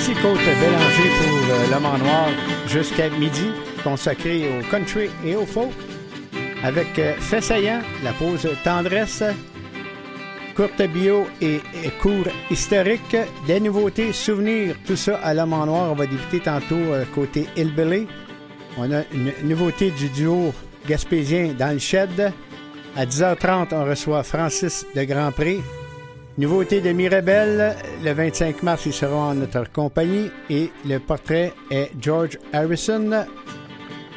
Ici Côte Bélanger pour euh, L'Homme en Noir jusqu'à midi, consacré au country et au folk. Avec euh, Fait saillant, la pause tendresse, courte bio et, cours historique, des nouveautés, souvenirs, tout ça à L'Homme en Noir. On va débuter tantôt euh, côté Hillbilly. On a une nouveauté du duo gaspésien dans le shed. À 10h30, on reçoit Francis de Grandpré, Nouveauté de Mirabel, le 25 mars, ils sera en notre compagnie et le portrait est George Harrison.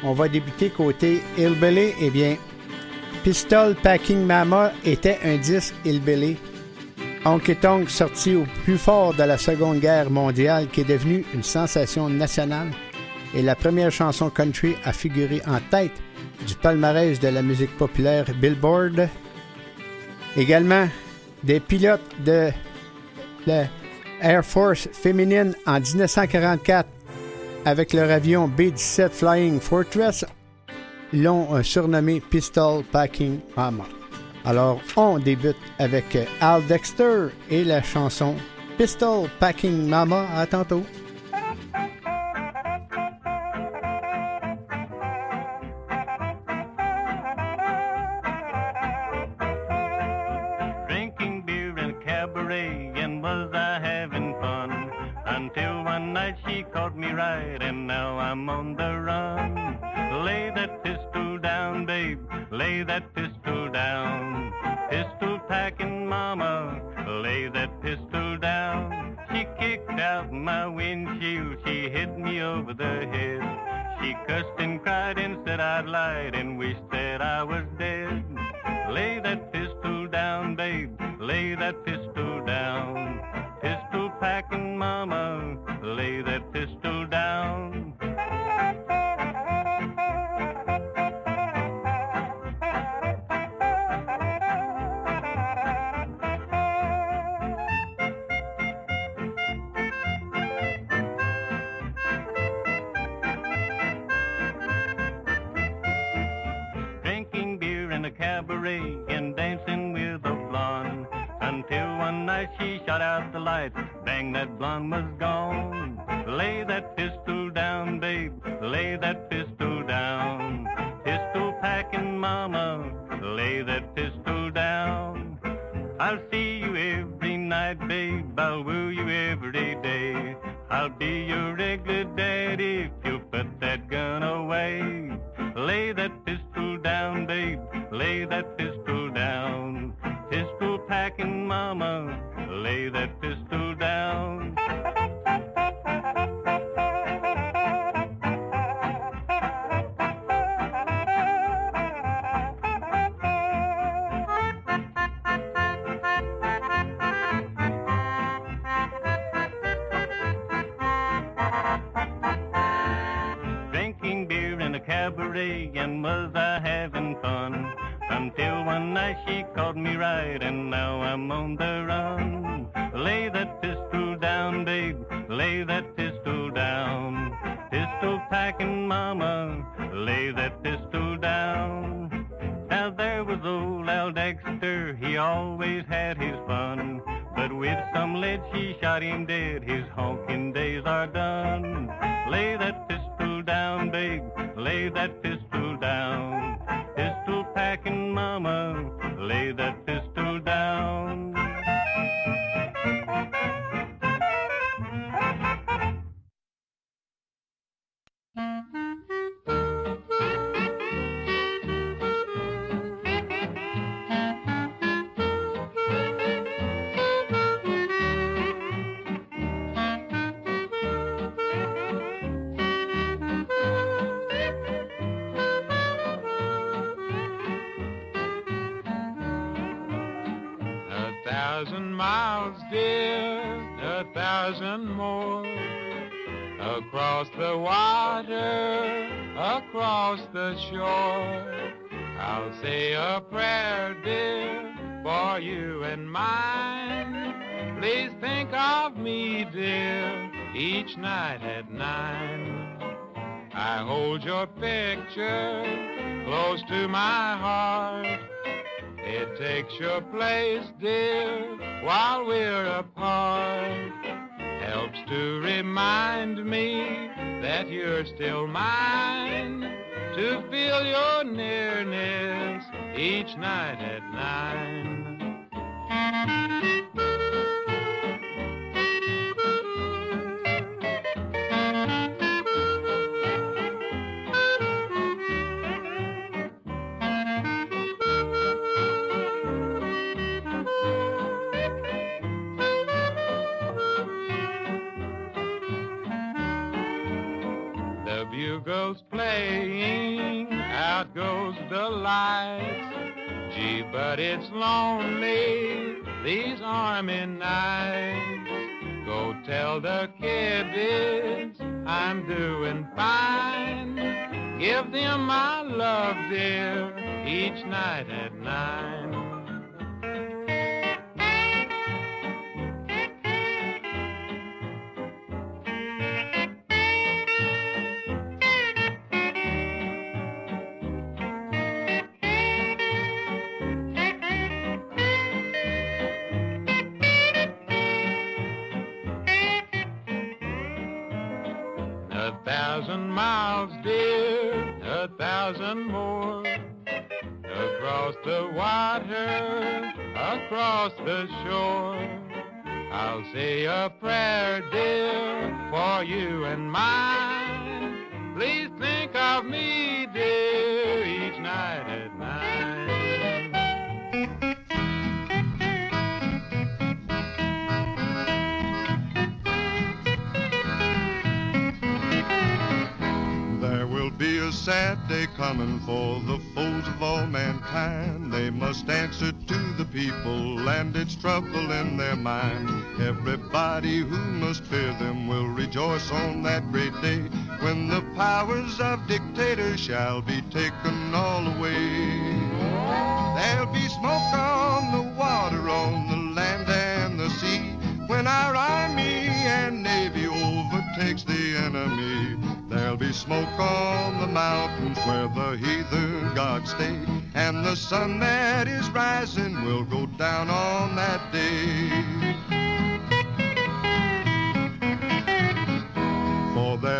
On va débuter côté Hillbilly. Eh bien, Pistol Packing Mama était un disque Hillbilly. Honky Tonk sorti au plus fort de la Seconde Guerre mondiale qui est devenu une sensation nationale et la première chanson country à figurer en tête du palmarès de la musique populaire Billboard. Également, des pilotes de l'Air Force féminine en 1944 avec leur avion B-17 Flying Fortress l'ont euh, surnommé Pistol Packing Mama. Alors, on débute avec Al Dexter et la chanson Pistol Packing Mama. À tantôt. I'm on the run. Lay that pistol down, babe. Lay that pistol down. Pistol packing mama. Lay that pistol down. She kicked out my windshield. She hit me over the head. She cursed and cried and said I'd lied and wished that I was dead. Lay that pistol down, babe. Lay that pistol shut out the lights. bang that blonde was gone. Lay that pistol down, babe. Lay that pistol down. Pistol packing, mama. Lay that pistol down. I'll see you every night, babe. I'll woo you every day. I'll be your regular daddy if you put that gun away. Lay that pistol down, babe. Lay that pistol down. Pistol packing, mama. Lay that pistol down. Drinking beer in a cabaret and was I until one night she caught me right and now I'm on the run. Lay that pistol down, babe, lay that pistol down. Pistol packing, mama, lay that pistol down. Now there was old Al Dexter, he always had his fun. But with some lead she shot him dead, his honking days are done. Lay that pistol down, babe, lay that pistol down. a thousand more. Across the water, across the shore, I'll say a prayer, dear, for you and mine. Please think of me, dear, each night at nine. I hold your picture close to my heart. It takes your place, dear, while we're apart. Helps to remind me that you're still mine. To feel your nearness each night at nine. Bugles playing, out goes the lights. Gee, but it's lonely these army nights. Go tell the kiddies I'm doing fine. Give them my love, dear, each night at nine. Thousand miles, dear, a thousand more. Across the water, across the shore. I'll say a prayer, dear, for you and mine. Please think of me, dear, each night at night. Sad day coming for the foes of all mankind. They must answer to the people and it's trouble in their mind. Everybody who must fear them will rejoice on that great day when the powers of dictators shall be taken all away. There'll be smoke on the water, on the land and the sea when our army and navy overtakes the enemy. Smoke on the mountains where the heathen gods stay, and the sun that is rising will go down on that day.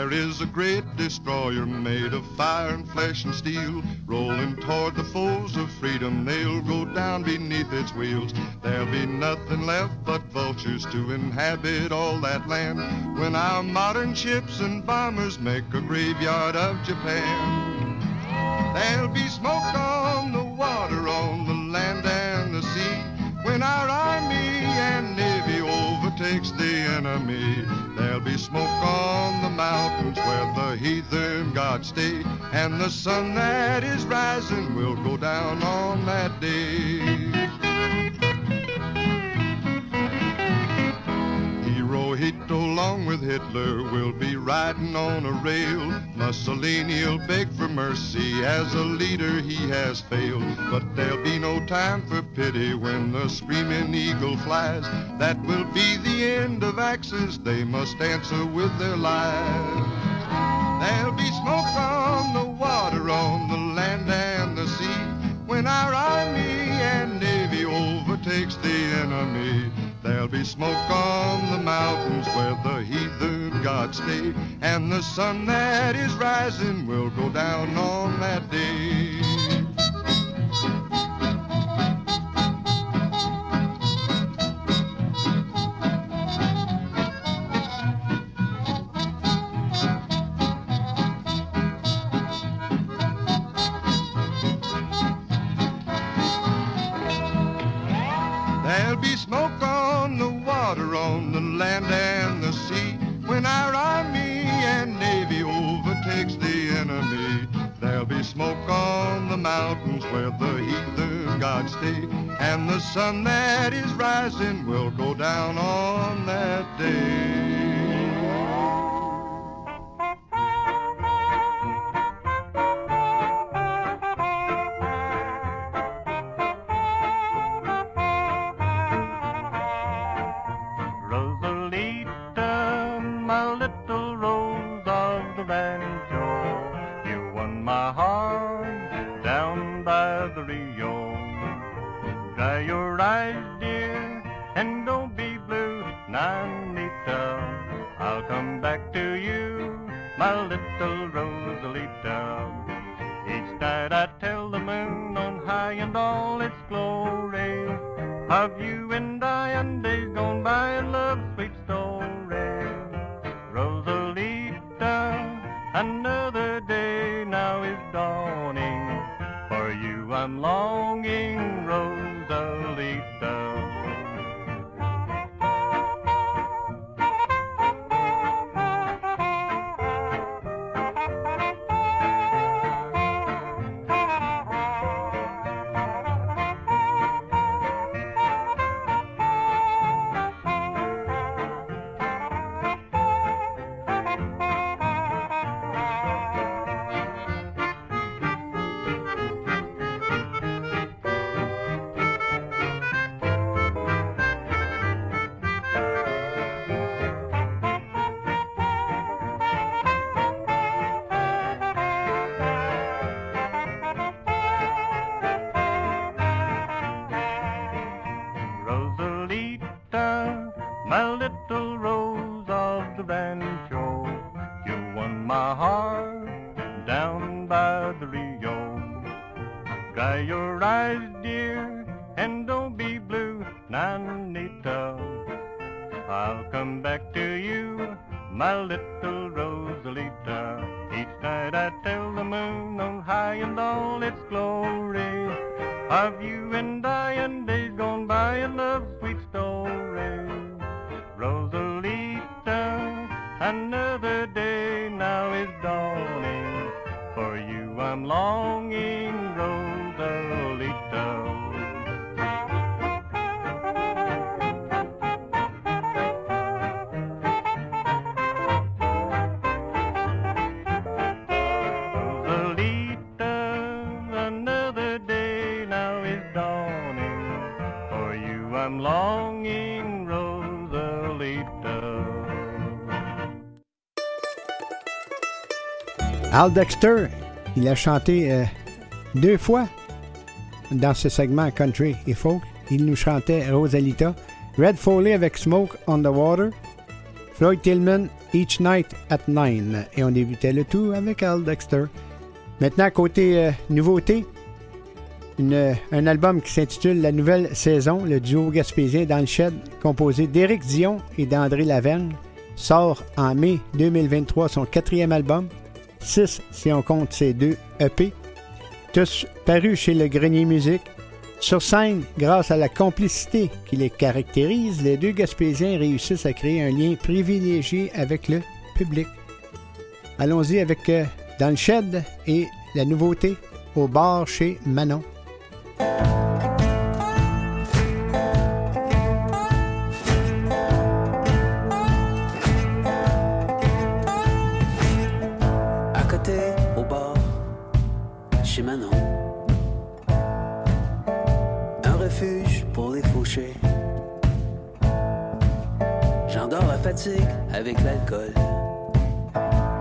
There is a great destroyer made of fire and flesh and steel, rolling toward the foes of freedom. They'll go down beneath its wheels. There'll be nothing left but vultures to inhabit all that land when our modern ships and bombers make a graveyard of Japan. There'll be smoke on the water, on the land and the sea when our overtakes the enemy. There'll be smoke on the mountains where the heathen gods stay, and the sun that is rising will go down on that day. Hirohito along with Hitler will be riding on a rail. Mussolini'll beg for mercy as a leader he has failed. But there'll be no time for pity when the screaming eagle flies. That will be the end of Axis. They must answer with their lives. There'll be smoke on the water, on the land and the sea when our army and navy overtakes the enemy. There'll be smoke on the mountains where the heathen gods stay, and the sun that is rising will go down on that day. Land and the sea. When our army and navy overtakes the enemy, there'll be smoke on the mountains where the heathen gods stay. And the sun that is rising will go down on that day. Eyes, dear, and don't be blue, Nanita. I'll come back to you, my little Rosalita. Each night I tell the moon on high and all its glory of you and I and days gone by and love's sweet story. Rosalita, another day now is dawning. For you I'm longing, Al Dexter, il a chanté euh, deux fois dans ce segment country et folk. Il nous chantait Rosalita, Red Foley avec Smoke on the Water, Floyd Tillman, Each Night at Nine. Et on débutait le tout avec Al Dexter. Maintenant, côté euh, nouveauté, un album qui s'intitule La Nouvelle Saison, le duo gaspésien dans le shed, composé d'Éric Dion et d'André Lavergne, sort en mai 2023 son quatrième album, 6 si on compte ses deux EP, tous parus chez le Grenier Musique. Sur scène, grâce à la complicité qui les caractérise, les deux Gaspésiens réussissent à créer un lien privilégié avec le public. Allons-y avec euh, Shed et la nouveauté au bar chez Manon. Avec l'alcool.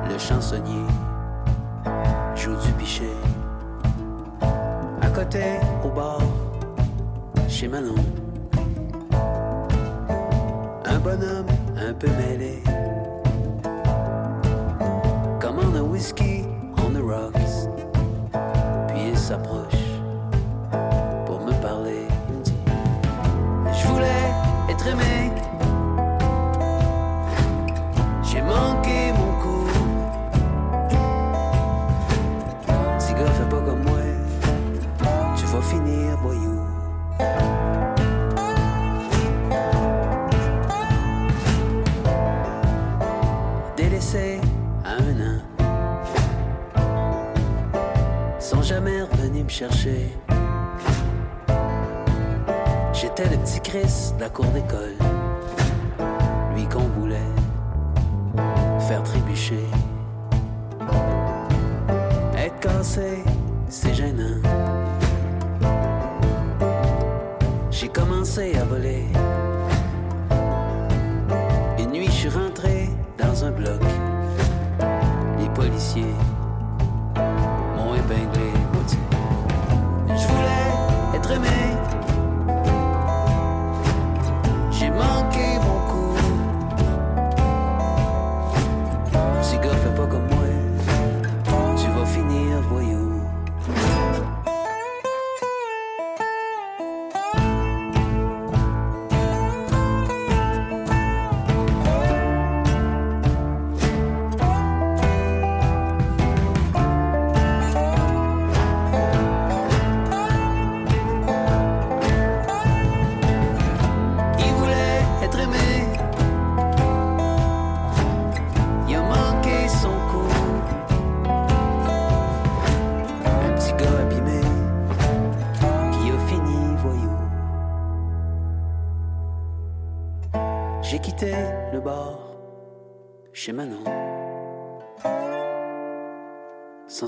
Le chansonnier joue du pichet. À côté, au bar, chez Manon. Un bonhomme un peu mêlé commande un whisky on the rocks. Puis il s'approche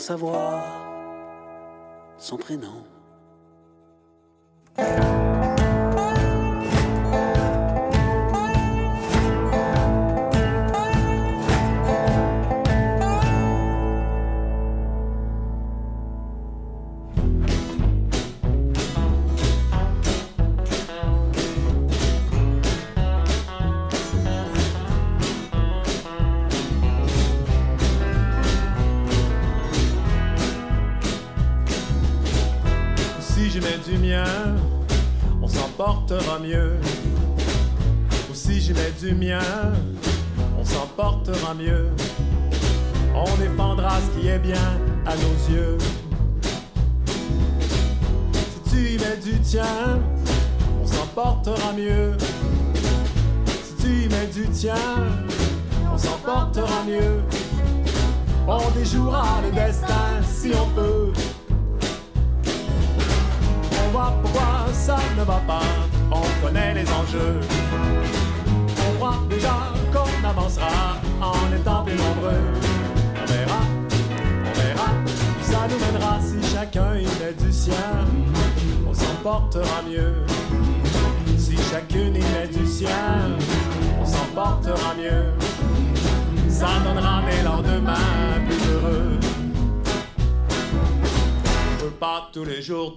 savoir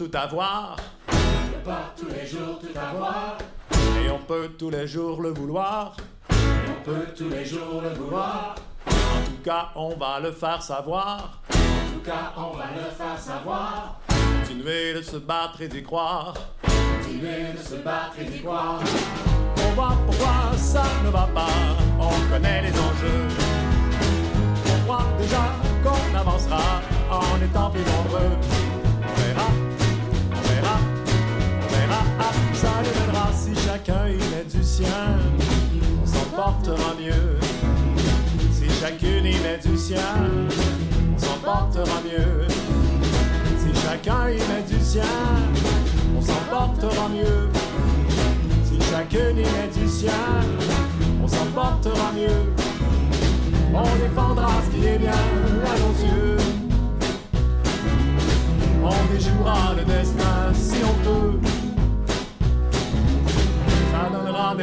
tout avoir. Pas tous les jours tout avoir, Et on peut tous les jours le vouloir. on peut tous les jours le vouloir. En tout cas, on va le faire savoir. En tout cas, on va le faire savoir. Continuer de se battre et d'y croire. Continuer de se battre et d'y croire. On voit pourquoi ça ne va pas. On connaît les enjeux. On croit déjà qu'on avancera en étant plus nombreux. Si chacun y met du sien. On s'en portera mieux. Si chacune y met du sien, on s'en portera mieux. Si chacun y met du sien, on s'en portera mieux. Si chacune y met du sien, on s'en portera mieux. On défendra ce qui est bien à nos yeux. On déjouera le destin si on peut. Je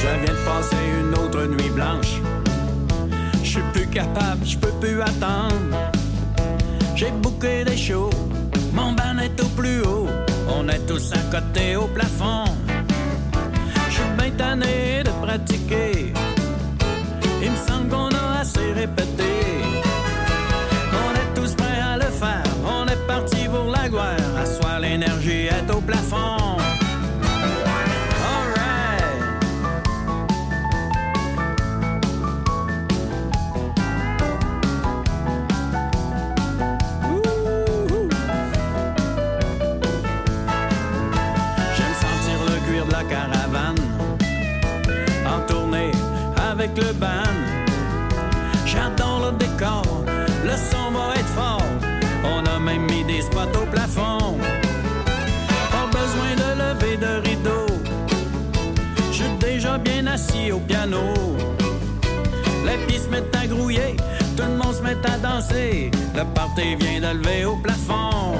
viens de passer une autre nuit blanche. Je suis plus capable, je peux plus attendre. J'ai bouqué des shows, mon ban est au plus haut. On est tous à côté au plafond. De pratiquer. Il me semble qu'on a assez répété. On est tous prêts à le faire, on est parti pour la guerre. À soir, l'énergie est au plafond. J'adore le décor, le son va être fort. On a même mis des spots au plafond. Pas besoin de lever de rideau. Je suis déjà bien assis au piano. Les pieds se mettent à grouiller, tout le monde se met à danser. Le party vient de lever au plafond.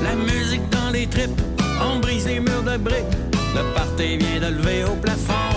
La musique dans les tripes, On brise les murs de briques, le party vient de lever au plafond.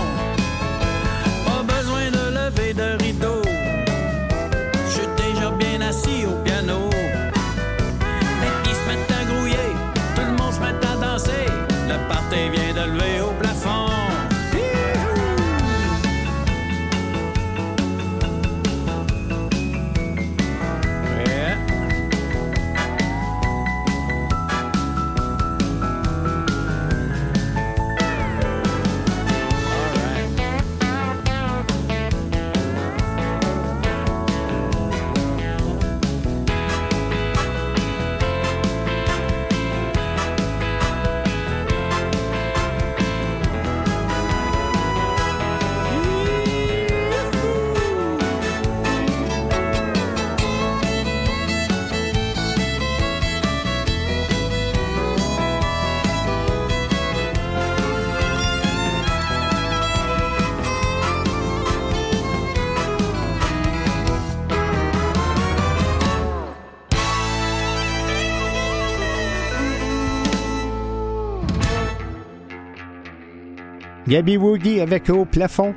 Gabby Woody avec Au plafond.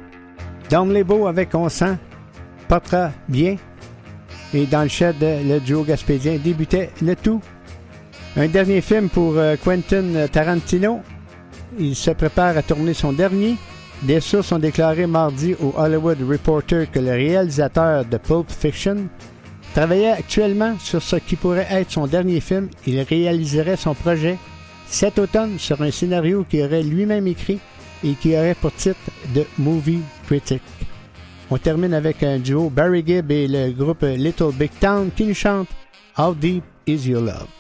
Dom Lebo avec On sent. Portera bien. Et dans le shed, le duo gaspésien débutait le tout. Un dernier film pour euh, Quentin Tarantino. Il se prépare à tourner son dernier. Des sources ont déclaré mardi au Hollywood Reporter que le réalisateur de Pulp Fiction travaillait actuellement sur ce qui pourrait être son dernier film. Il réaliserait son projet cet automne sur un scénario qu'il aurait lui-même écrit et qui aurait pour titre The Movie Critic. On termine avec un duo Barry Gibb et le groupe Little Big Town qui nous chante How Deep Is Your Love?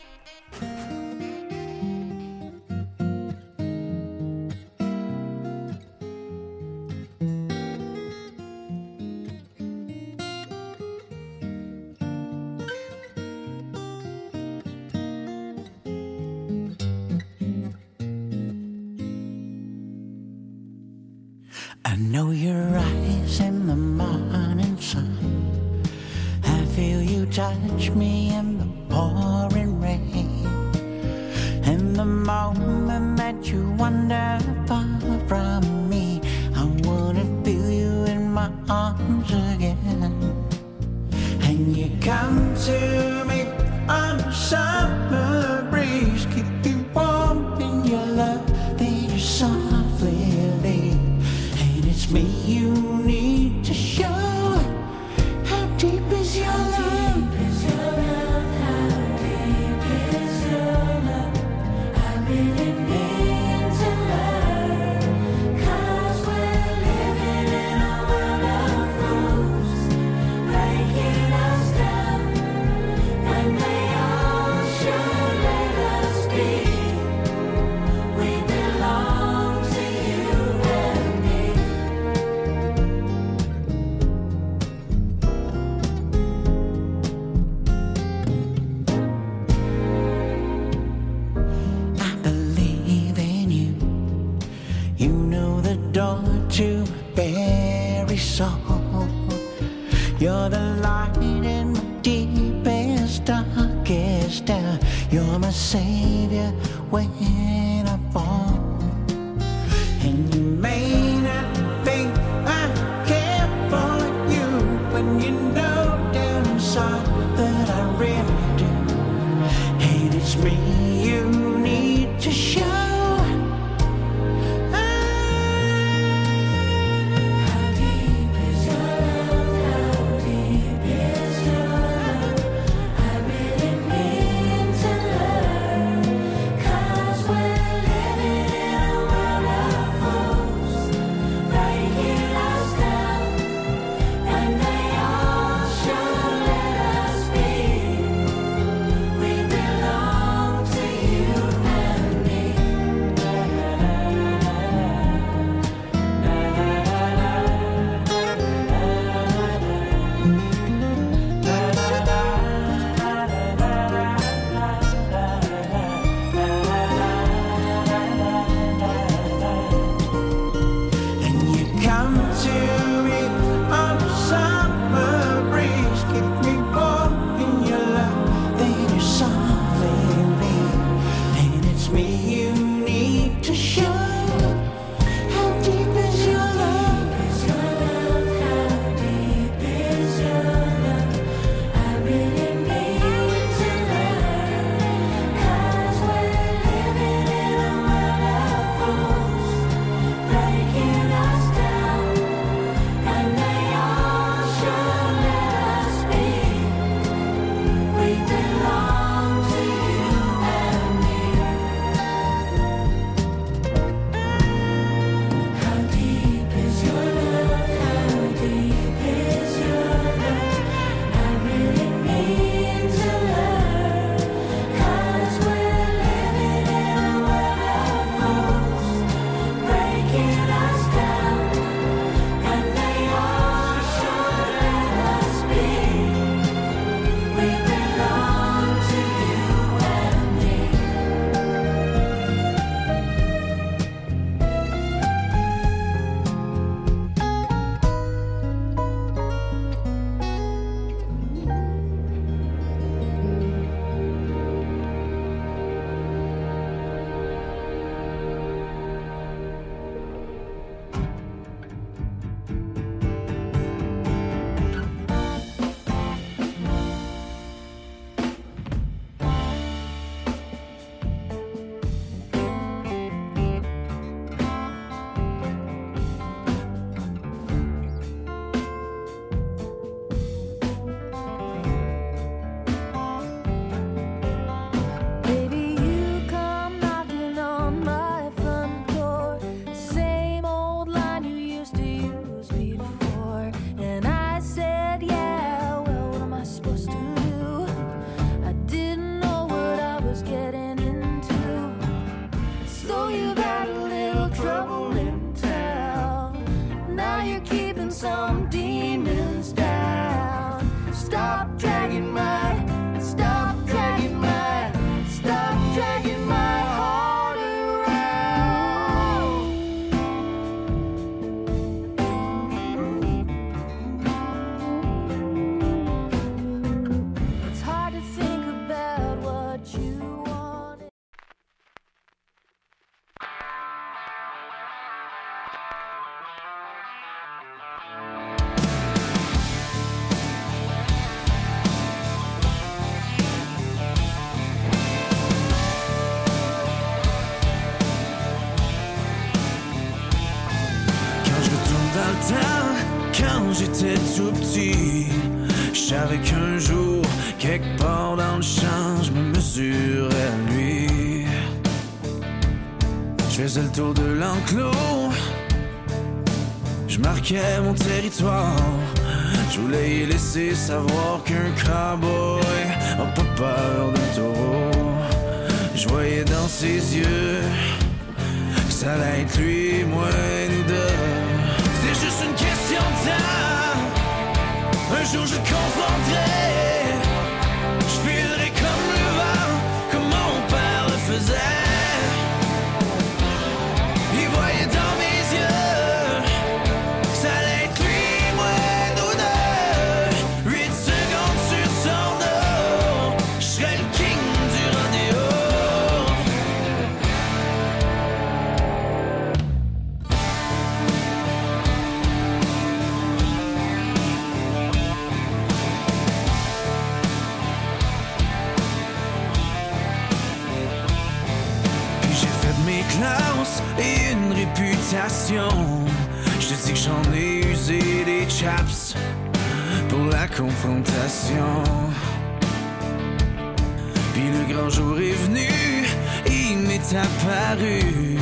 Je marquais mon territoire. Je voulais y laisser savoir qu'un cowboy a pas peur d'un taureau. Je voyais dans ses yeux que ça allait être lui, moi, nous deux. C'est juste une question de temps. Un jour je te Je te dis que j'en ai usé des chaps pour la confrontation. Puis le grand jour est venu, il m'est apparu.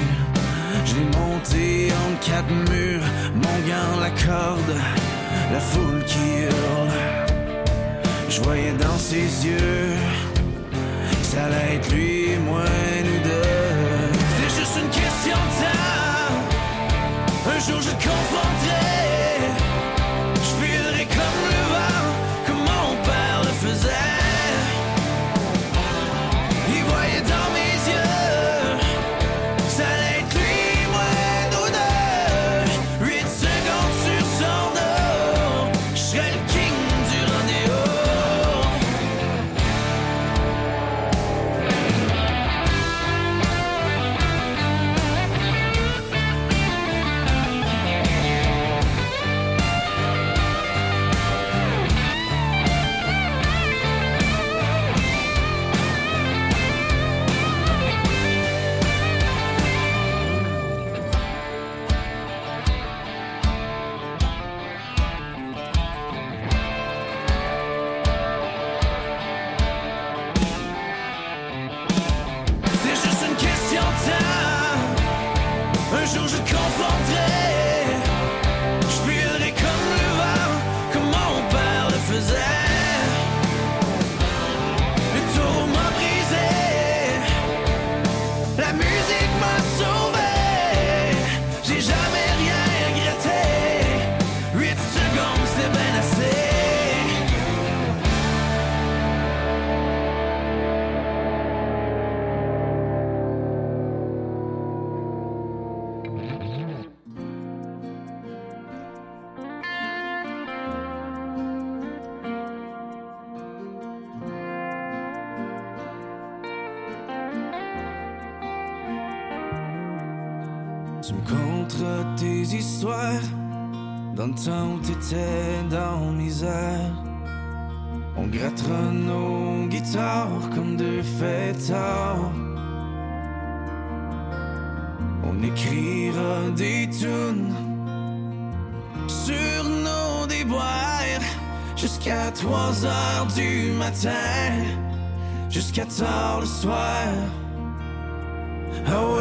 Je l'ai monté en quatre murs, mon gant, la corde, la foule qui hurle. Je voyais dans ses yeux ça allait être lui, moi, temps. Un jour je dans temps où t'étais dans misère. On grattera nos guitares comme deux fêtards. On écrira des tunes sur nos déboires jusqu'à 3 heures du matin, jusqu'à tard le soir. Ah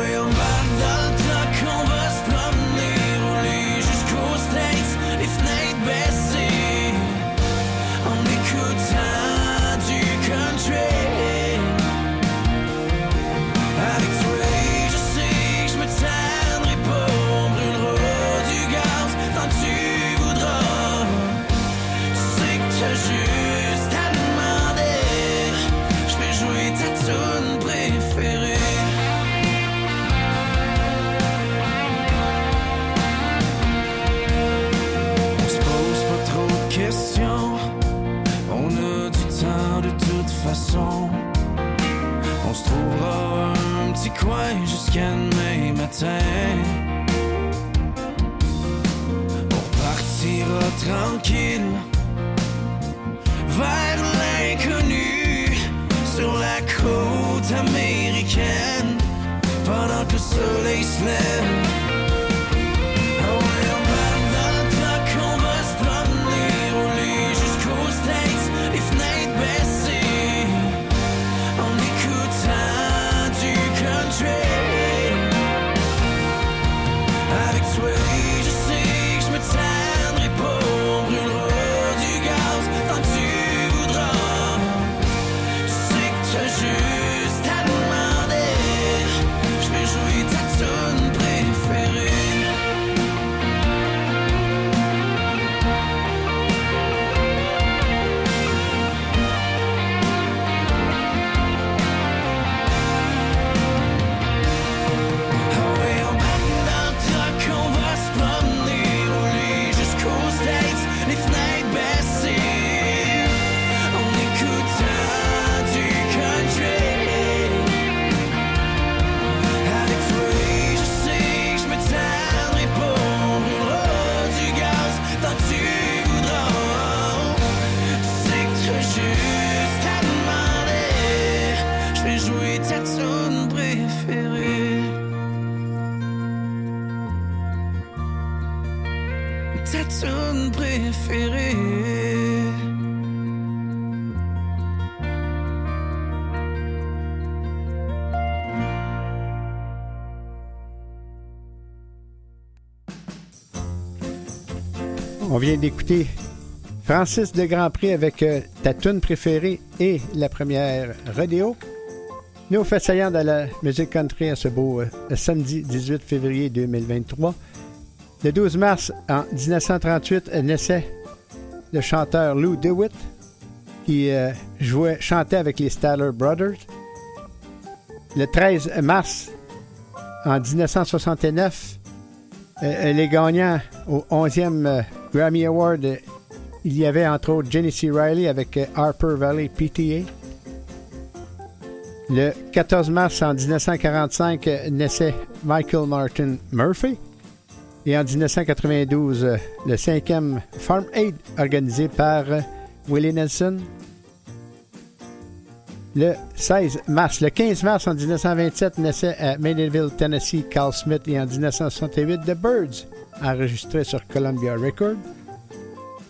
demain matin. On partira tranquille vers l'inconnu sur la côte américaine pendant que le soleil se lève. D'écouter Francis de Grand Prix avec euh, ta tune préférée et la première rodéo. Nous saillant de la musique country à ce beau euh, samedi 18 février 2023. Le 12 mars en 1938 naissait le chanteur Lou DeWitt qui euh, jouait, chantait avec les Statler Brothers. Le 13 mars en 1969, les gagnants au 11e Grammy Award il y avait entre autres Genesee Riley avec euh, Harper Valley PTA. Le 14 mars en 1945 euh, naissait Michael Martin Murphy. Et en 1992, euh, le cinquième Farm Aid organisé par Willie Nelson. Le 16 mars, le 15 mars en 1927 naissait à Maideville, Tennessee, Carl Smith et en 1968 The Birds, enregistré sur Columbia Records.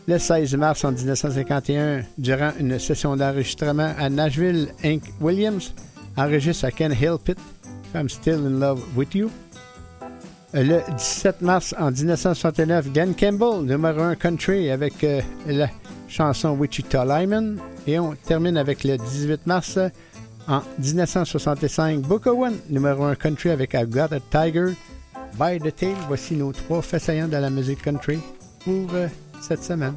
Le 16 mars en 1951, durant une session d'enregistrement à Nashville, Hank Williams enregistre à Ken Hill Pit I'm Still in Love with You. Le 17 mars en 1969, Dan Campbell, numéro 1 country avec euh, la chanson Wichita Lyman. Et on termine avec le 18 mars en 1965, Book One, numéro 1 country avec I Got a Tiger. By the Tail, voici nos trois faits de la musique country pour euh, cette semaine.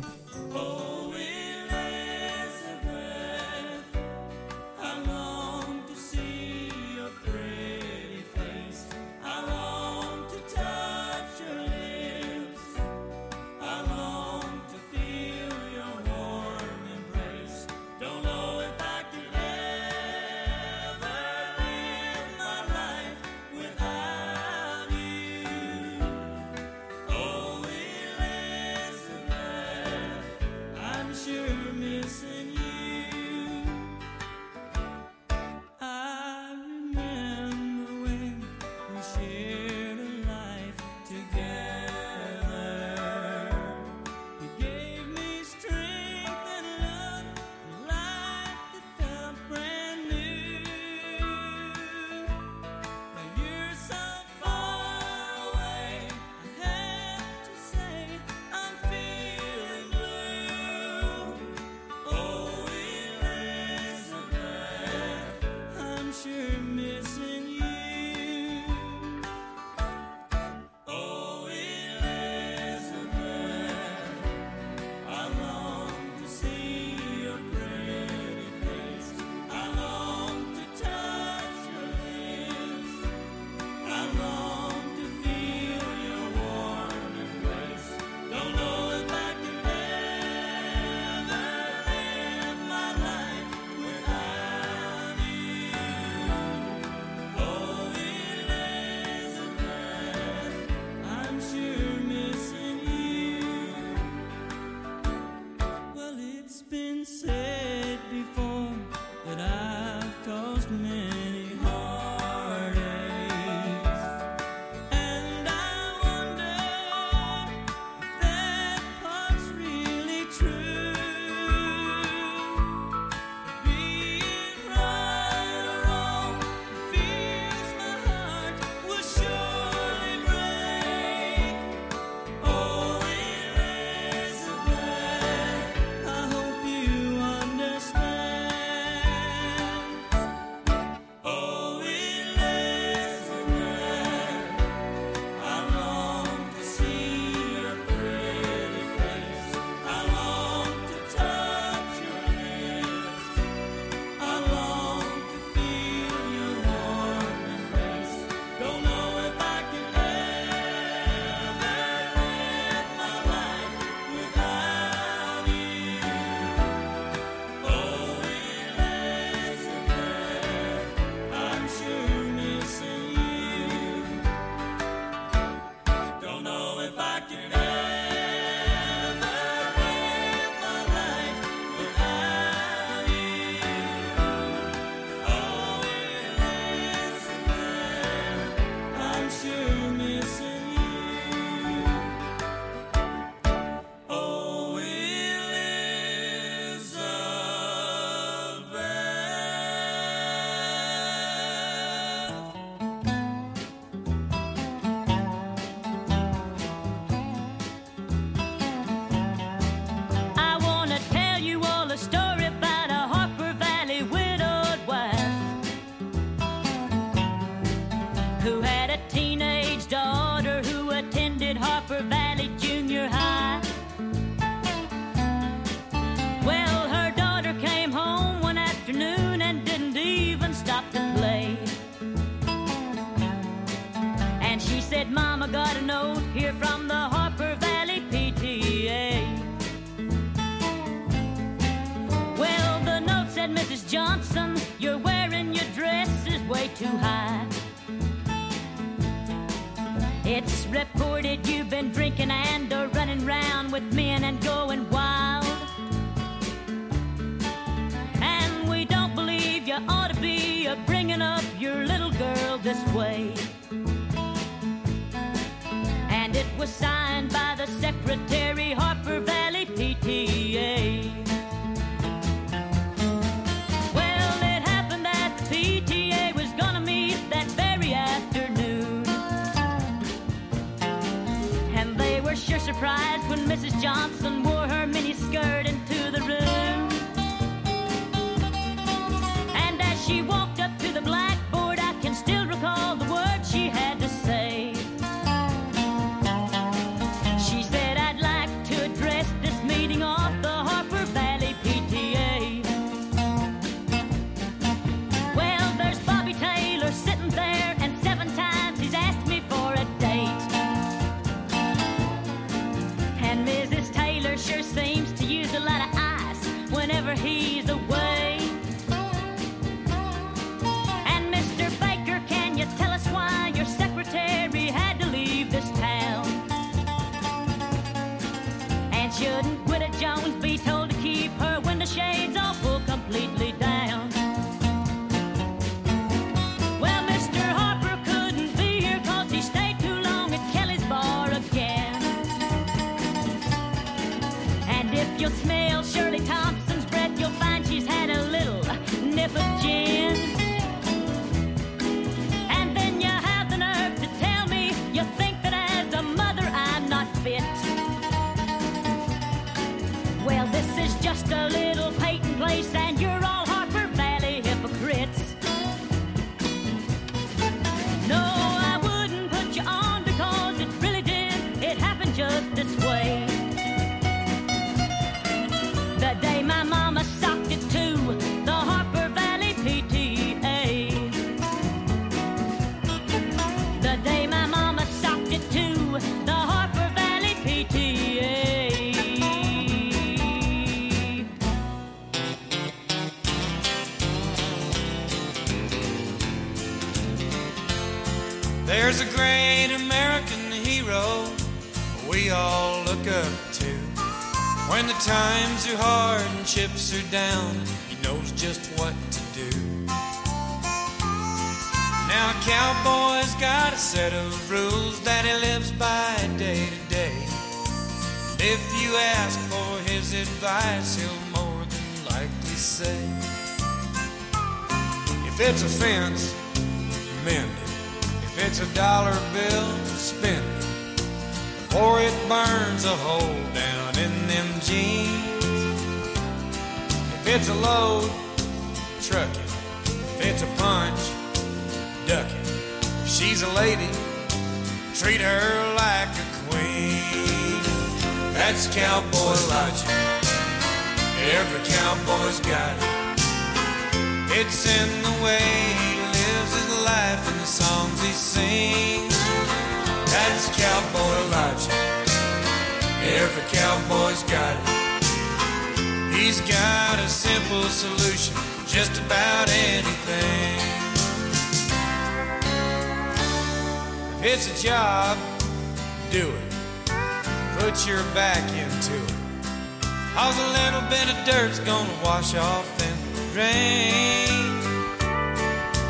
a bit of dirt's gonna wash off in the rain.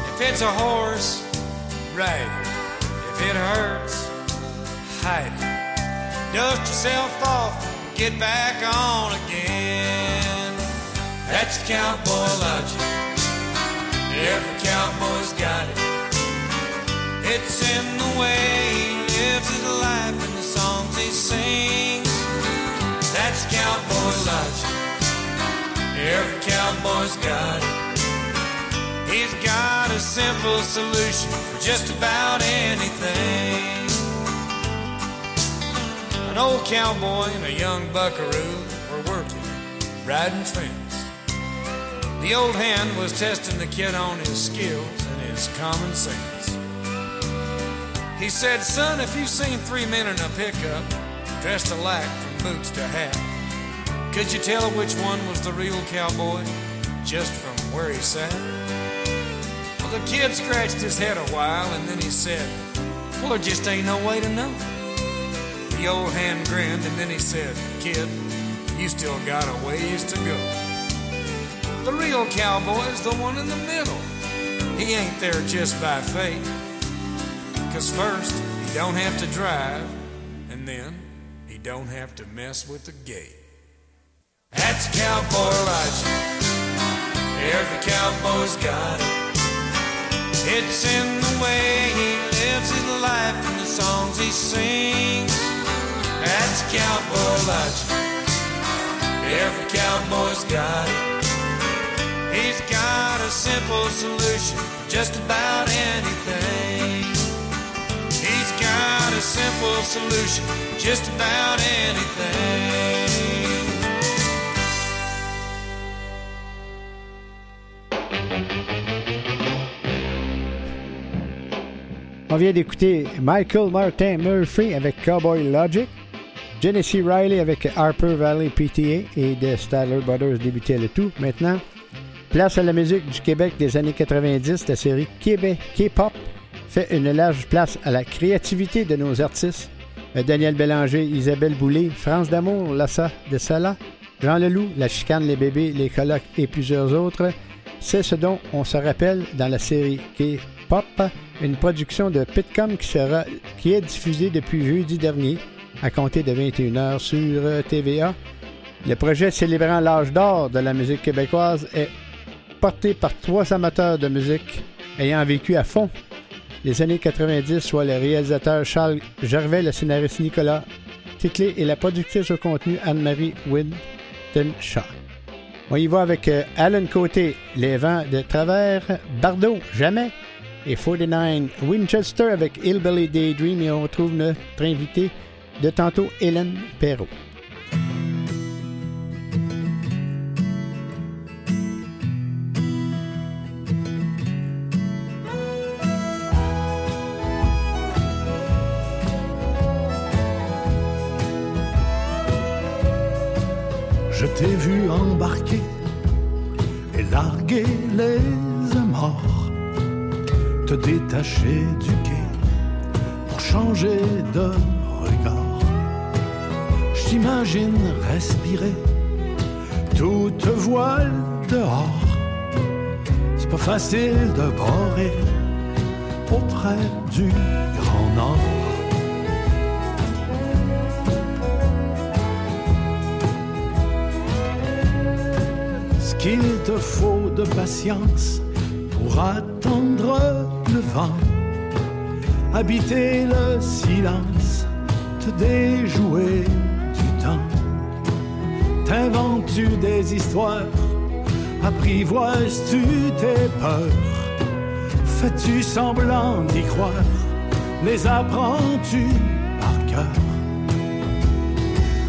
If it's a horse, ride it. If it hurts, hide it. Dust yourself off, and get back on again. That's cowboy logic. Every cowboy's got it. It's in the way he lives his life and the songs he sings. That's cowboy logic. Every cowboy's got it. He's got a simple solution for just about anything. An old cowboy and a young buckaroo were working, riding fence. The old hand was testing the kid on his skills and his common sense. He said, Son, if you've seen three men in a pickup, dressed alike from boots to hat, could you tell which one was the real cowboy just from where he sat? Well, the kid scratched his head a while and then he said, Well, there just ain't no way to know. The old hand grinned and then he said, Kid, you still got a ways to go. The real cowboy's the one in the middle. He ain't there just by fate. Cause first, he don't have to drive, and then he don't have to mess with the gate. That's cowboy logic. Every cowboy's got it. It's in the way he lives his life and the songs he sings. That's cowboy logic. Every cowboy's got it. He's got a simple solution for just about anything. He's got a simple solution for just about anything. On vient d'écouter Michael Martin Murphy avec Cowboy Logic, Genesee Riley avec Harper Valley PTA et The Statler Brothers débutaient le tout. Maintenant, place à la musique du Québec des années 90. La série Québec K-pop fait une large place à la créativité de nos artistes. Daniel Bélanger, Isabelle Boulay, France D'Amour, Lassa de Sala, Jean Leloup, La Chicane, Les Bébés, Les Colocs et plusieurs autres. C'est ce dont on se rappelle dans la série K-pop, une production de Pitcom qui, sera, qui est diffusée depuis jeudi dernier à compter de 21h sur euh, TVA. Le projet célébrant l'âge d'or de la musique québécoise est porté par trois amateurs de musique ayant vécu à fond les années 90, soit le réalisateur Charles Gervais, le scénariste Nicolas Ticlé et la productrice au contenu Anne-Marie Winton-Shaw. On y va avec euh, Alan Côté, Les vents de travers, Bardot, Jamais, et 49 Winchester avec Hillbilly Daydream. Et on retrouve notre invité de tantôt, Hélène Perrault. Je t'ai vu embarquer et larguer les morts, te détacher du quai pour changer de regard. Je t'imagine respirer toute voile dehors. C'est pas facile de border auprès du Grand Nord. Ce qu'il te faut de patience pour attendre le vent, habiter le silence, te déjouer du temps. T'inventes-tu des histoires, apprivoises-tu tes peurs, fais-tu semblant d'y croire, les apprends-tu par cœur?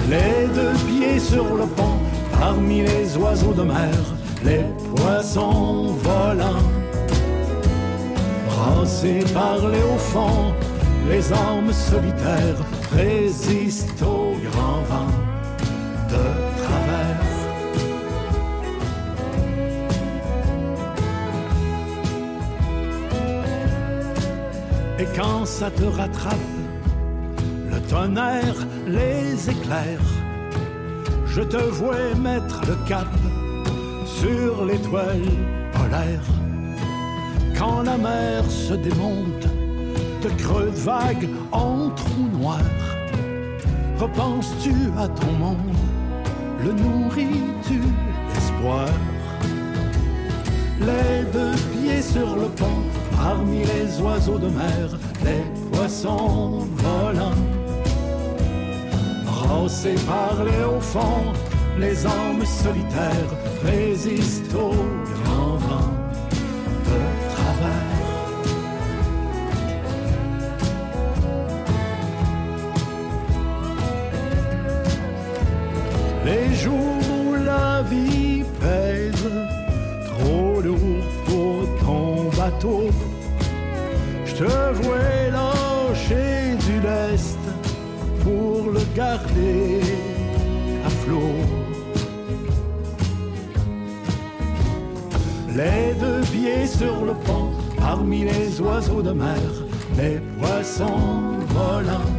Les deux pieds sur le pont, parmi les oiseaux de mer, les poissons volants. Brassés par les hauts fonds, les âmes solitaires résistent au grand vent de travers. Et quand ça te rattrape, le tonnerre, les éclairs, je te vois mettre le cap sur l'étoile polaire. Quand la mer se démonte de creux de vagues en trous noirs, repenses-tu à ton monde, le nourris-tu d'espoir Les deux pieds sur le pont, parmi les oiseaux de mer, les poissons volants. Brassés par les hauts fonds, les âmes solitaires résistent au les jours où la vie pèse trop lourd pour ton bateau, je te vois lâcher du lest pour le garder à flot. Les deux pieds sur le pont, parmi les oiseaux de mer, les poissons volants.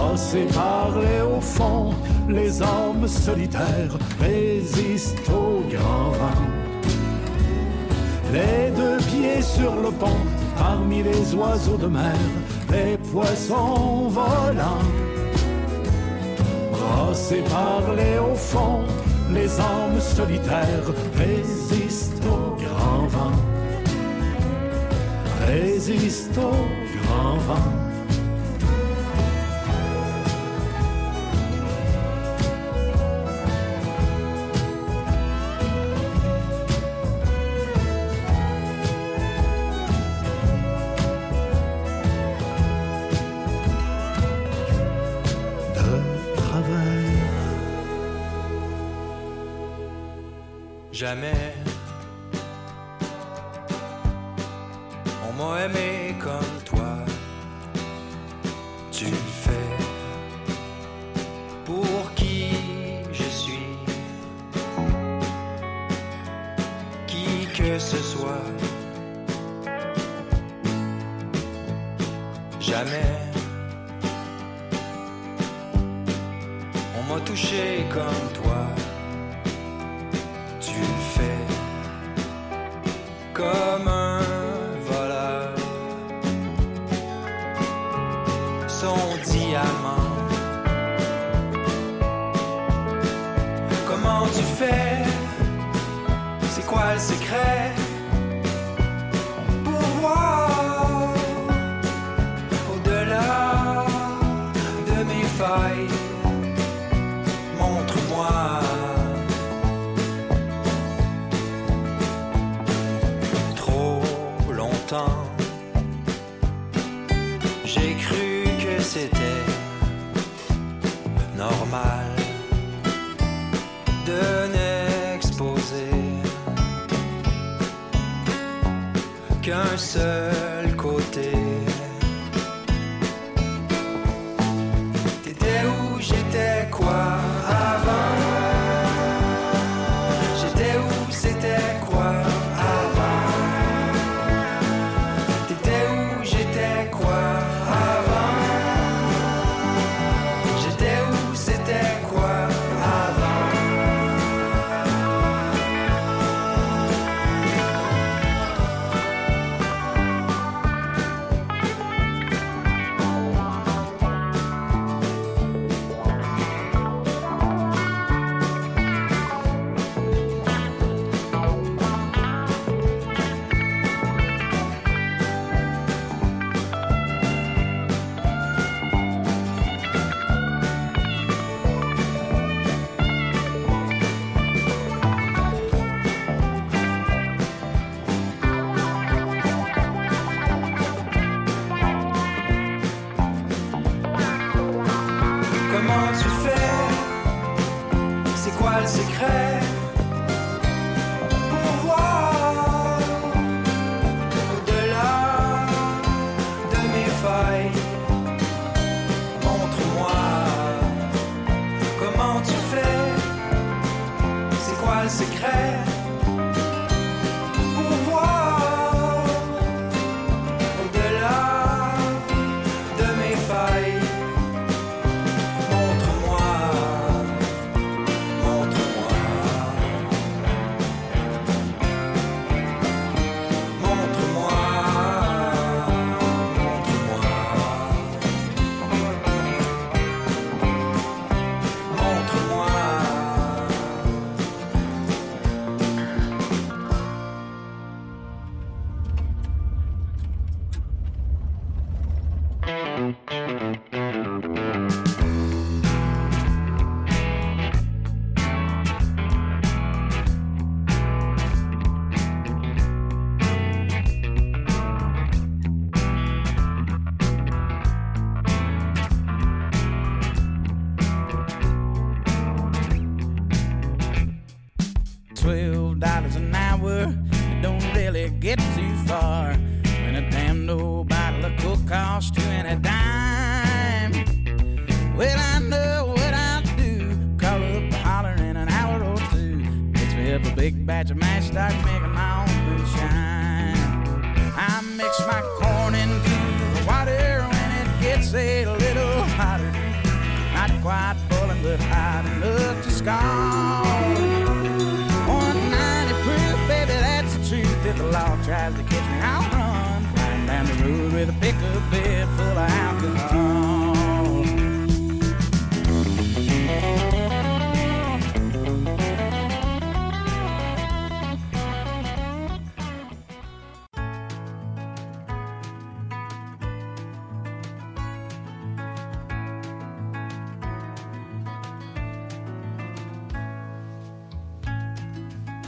Brassés par les hauts fonds, les hommes solitaires résistent au grand vent. Les deux pieds sur le pont, parmi les oiseaux de mer, les poissons volants. Brassés par les hauts fonds, les hommes solitaires résistent au grand vent. Résistent au grand vent. J'ai cru que c'était normal de n'exposer qu'un seul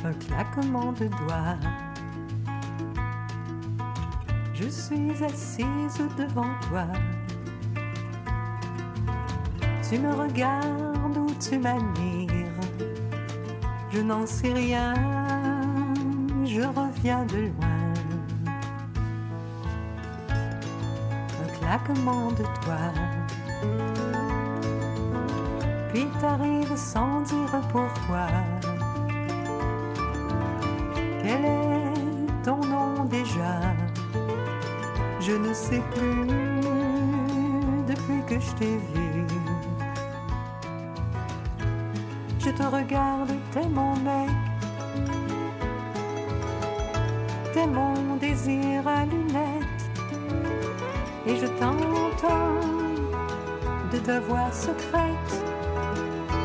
un claquement de doigts. Je suis assise devant toi. Tu me regardes ou tu m'admires. Je n'en sais rien, je reviens de loin. Un claquement de doigts. Puis t'arrives sans dire pourquoi. Je te regarde, t'es mon mec, t'es mon désir à lunettes, et je t'entends de ta voix secrète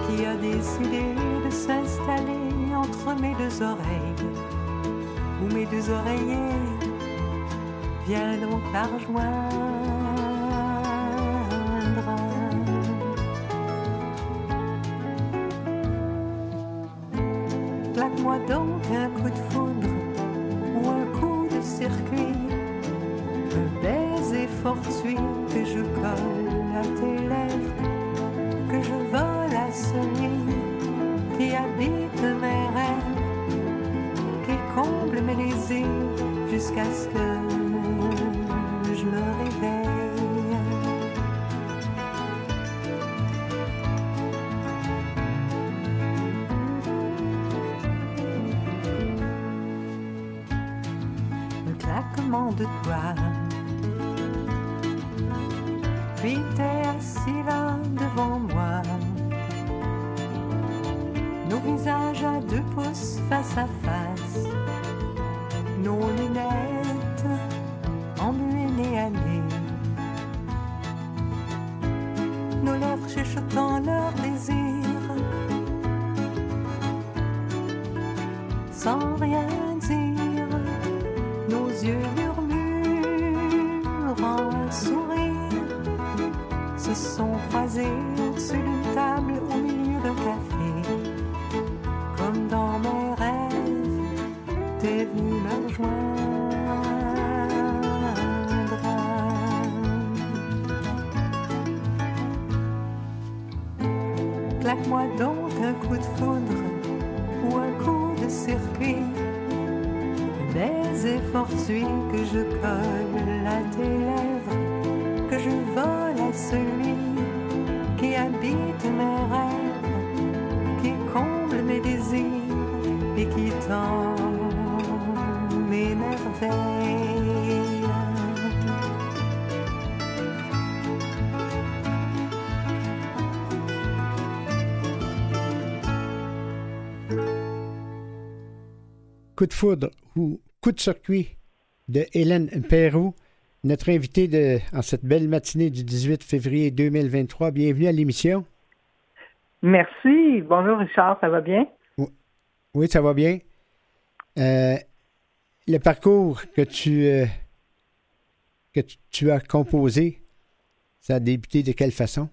qui a décidé de s'installer entre mes deux oreilles où mes deux oreillers viennent donc la rejoindre. Coup de foudre ou coup de circuit de Hélène Perrault, notre invitée de, en cette belle matinée du 18 février 2023. Bienvenue à l'émission. Merci. Bonjour Richard, ça va bien? Oui, ça va bien. Euh, le parcours que tu, euh, que tu, tu, as composé, ça a débuté de quelle façon?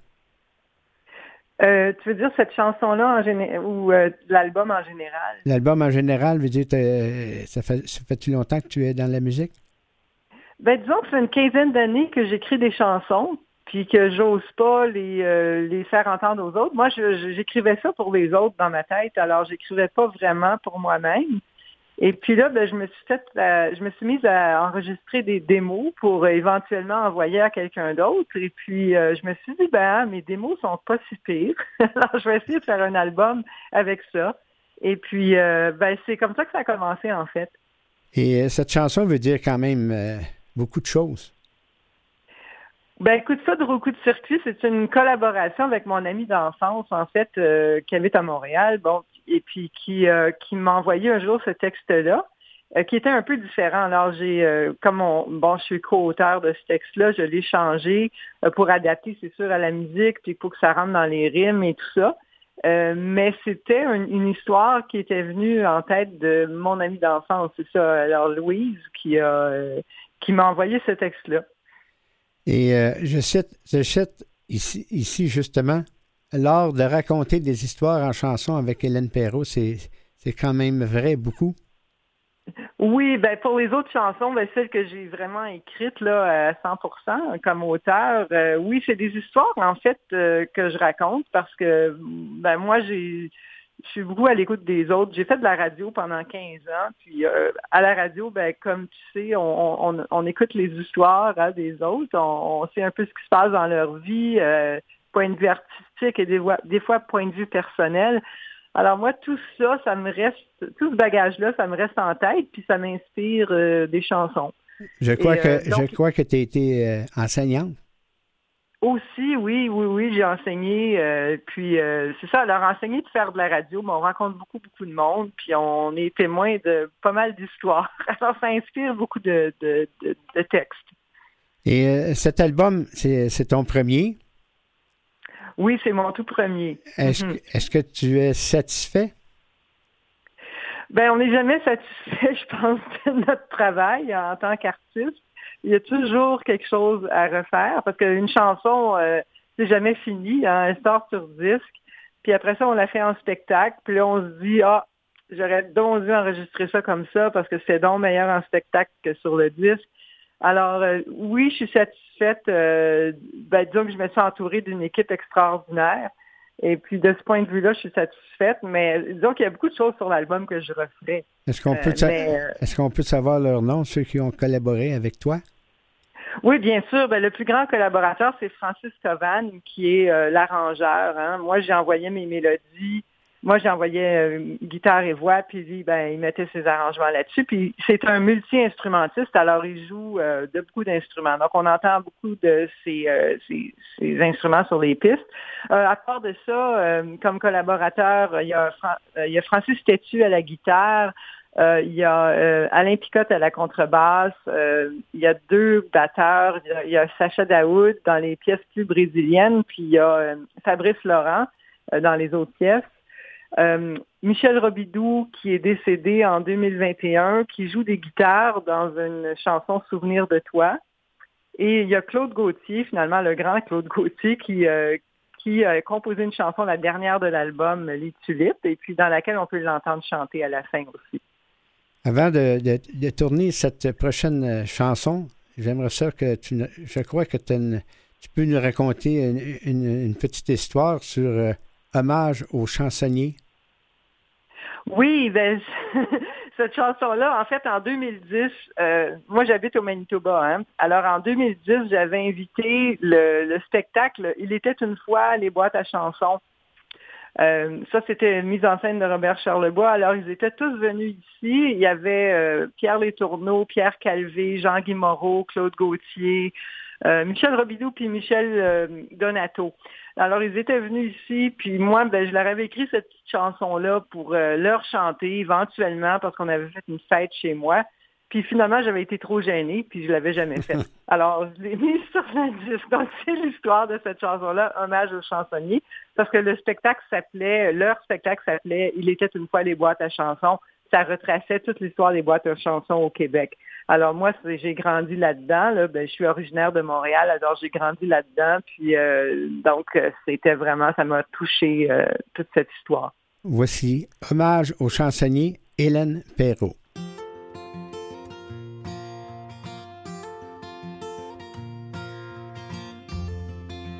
Euh, tu veux dire cette chanson-là en géné- ou euh, l'album en général? L'album en général, veut dire, ça fait, ça fait-tu longtemps que tu es dans la musique? Ben, disons que c'est une quinzaine d'années que j'écris des chansons, puis que j'ose pas les, euh, les faire entendre aux autres. Moi, j'écrivais ça pour les autres dans ma tête, alors j'écrivais pas vraiment pour moi-même. Et puis là, ben, je me suis fait, euh, je me suis mise à enregistrer des démos pour euh, éventuellement envoyer à quelqu'un d'autre. Et puis euh, je me suis dit, ben mes démos sont pas si pires. Alors je vais essayer de faire un album avec ça. Et puis, euh, ben, c'est comme ça que ça a commencé, en fait. Et cette chanson veut dire quand même beaucoup de choses. Ben, écoute ça, de Roku de circuit, c'est une collaboration avec mon ami d'enfance, en fait, euh, qui habite à Montréal, bon, et puis qui, euh, qui m'a envoyé un jour ce texte-là, euh, qui était un peu différent. Alors, j'ai, euh, comme on, bon, je suis co-auteur de ce texte-là, je l'ai changé pour adapter, c'est sûr, à la musique, puis pour que ça rentre dans les rimes et tout ça. Mais c'était une, histoire qui était venue en tête de mon ami d'enfance, c'est ça. Alors, Louise, qui a, qui m'a envoyé ce texte-là. Et je cite, je cite ici justement, l'art de raconter des histoires en chanson avec Hélène Perrault, c'est, quand même vrai beaucoup. Oui, ben pour les autres chansons, ben celles que j'ai vraiment écrites là à 100% comme auteur, euh, oui, c'est des histoires en fait euh, que je raconte parce que ben moi j'ai je suis beaucoup à l'écoute des autres. J'ai fait de la radio pendant 15 ans, puis euh, à la radio, ben comme tu sais, on, on, écoute les histoires hein, des autres, on, sait un peu ce qui se passe dans leur vie, point de vue artistique et des, des fois point de vue personnel. Alors moi, tout ça, ça me reste, tout ce bagage-là, ça me reste en tête, puis ça m'inspire euh, des chansons. Je crois Et, que euh, donc- je crois que tu as été euh, enseignante. Aussi, oui, oui, oui, j'ai enseigné. euh, puis euh, c'est ça, alors enseigner de faire de la radio, mais on rencontre beaucoup, beaucoup de monde, puis on est témoin de pas mal d'histoires. Alors ça inspire beaucoup de, de, de, de textes. Et euh, cet album, c'est ton premier? Oui, c'est mon tout premier. Est-ce, Mhm. que, est-ce que tu es satisfait? Ben, on n'est jamais satisfait, je pense, de notre travail en tant qu'artiste. Il y a toujours quelque chose à refaire parce qu'une chanson, euh, c'est jamais fini. Hein, elle sort sur disque. Puis après ça, on la fait en spectacle. Puis là, on se dit, ah, j'aurais donc dû enregistrer ça comme ça parce que c'est donc meilleur en spectacle que sur le disque. Alors, euh, oui, je suis satisfaite. Euh, ben, disons que je me suis entourée d'une équipe extraordinaire. Et puis, de ce point de vue-là, je suis satisfaite. Mais disons qu'il y a beaucoup de choses sur l'album que je referais. Est-ce qu'on, Euh, peut sa- mais, est-ce qu'on peut savoir leur nom, ceux qui ont collaboré avec toi? Oui, bien sûr. Ben, le plus grand collaborateur, c'est Francis Covan, qui est euh, l'arrangeur. hein. Moi, j'ai envoyé mes mélodies. Moi, envoyé euh, guitare et voix, puis lui, ben, il mettait ses arrangements là-dessus. Puis c'est un multi-instrumentiste, alors il joue euh, de beaucoup d'instruments. Donc, on entend beaucoup de ses, euh, ses- ses instruments sur les pistes. Euh, à part de ça, euh, comme collaborateur, il y a, euh, il y a Francis Tétu à la guitare, euh, il y a euh, Alain Picotte à la contrebasse, euh, il y a deux batteurs, il y a, il y a Sacha Daoud dans les pièces plus brésiliennes, puis il y a Fabrice Laurent dans les autres pièces. Euh, Michel Robidoux, qui est décédé en 2021, qui joue des guitares dans une chanson Souvenir de toi. Et il y a Claude Gauthier, finalement, le grand Claude Gauthier, qui, euh, qui a composé une chanson, la dernière de l'album, Les Tulipes, et puis dans laquelle on peut l'entendre chanter à la fin aussi. Avant de, tourner cette prochaine euh, chanson, j'aimerais ça que tu. Je crois que tu peux nous raconter une, petite histoire sur hommage aux chansonniers. Oui, ben, cette chanson-là, en fait, en 2010, euh, moi j'habite au Manitoba, hein. Alors en 2010, j'avais invité le, le spectacle Il était une fois les boîtes à chansons. Euh, ça, c'était une mise en scène de Robert Charlebois. Alors, ils étaient tous venus ici. Il y avait euh, Pierre Létourneau, Pierre Calvé, Jean-Guy Moreau, Claude Gauthier, Michel Robidoux puis Michel euh, Donato. Alors, ils étaient venus ici, puis moi, ben, je leur avais écrit cette petite chanson-là pour euh, leur chanter éventuellement parce qu'on avait fait une fête chez moi. Puis finalement, j'avais été trop gênée, puis je l'avais jamais fait. Alors, je l'ai mis sur la disque. Donc, c'est l'histoire de cette chanson-là, Hommage aux chansonniers, parce que le spectacle s'appelait, leur spectacle s'appelait Il était une fois les boîtes à chansons. Ça retraçait toute l'histoire des boîtes à chansons au Québec. Alors moi, j'ai grandi là-dedans. Là. Ben, je suis originaire de Montréal, alors j'ai grandi là-dedans. Puis euh, donc, euh, c'était vraiment, ça m'a touché euh, toute cette histoire. Voici Hommage aux chansonniers, Hélène Perrault.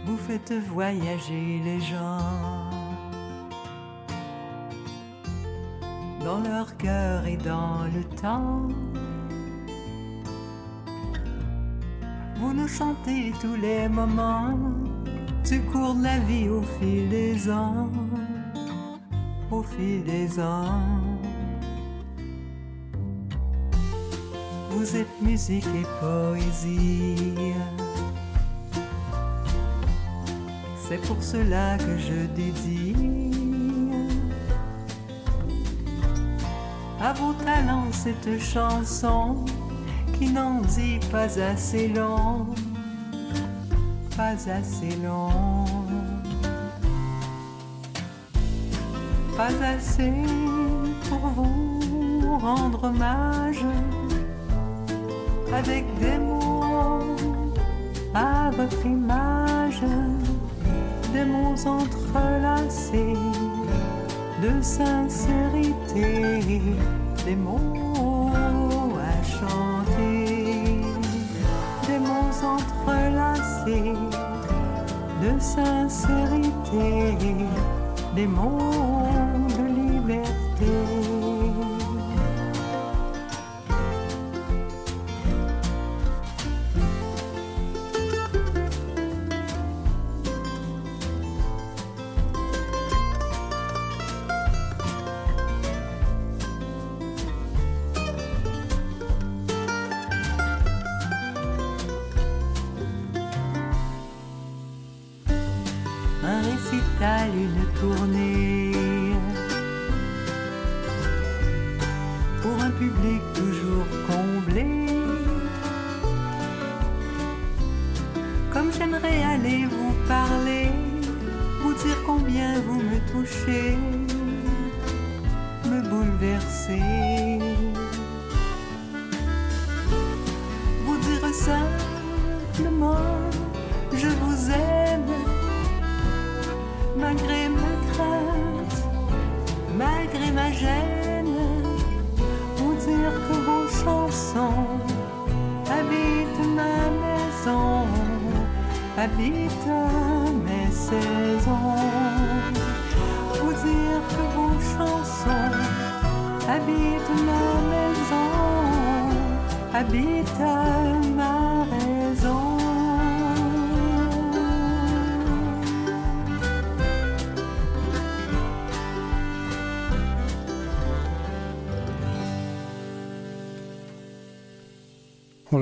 Vous faites voyager les gens dans leur cœur et dans le temps. Vous nous chantez tous les moments du cours de la vie au fil des ans. au fil des ans. Vous êtes musique et poésie. C'est pour cela que je dédie à vos talents cette chanson qui n'en dit pas assez long, pas assez long, pas assez pour vous rendre hommage avec des mots à votre image, des mots entrelacés de sincérité, des mots à chanter, des mots entrelacés de sincérité, des mots de liberté.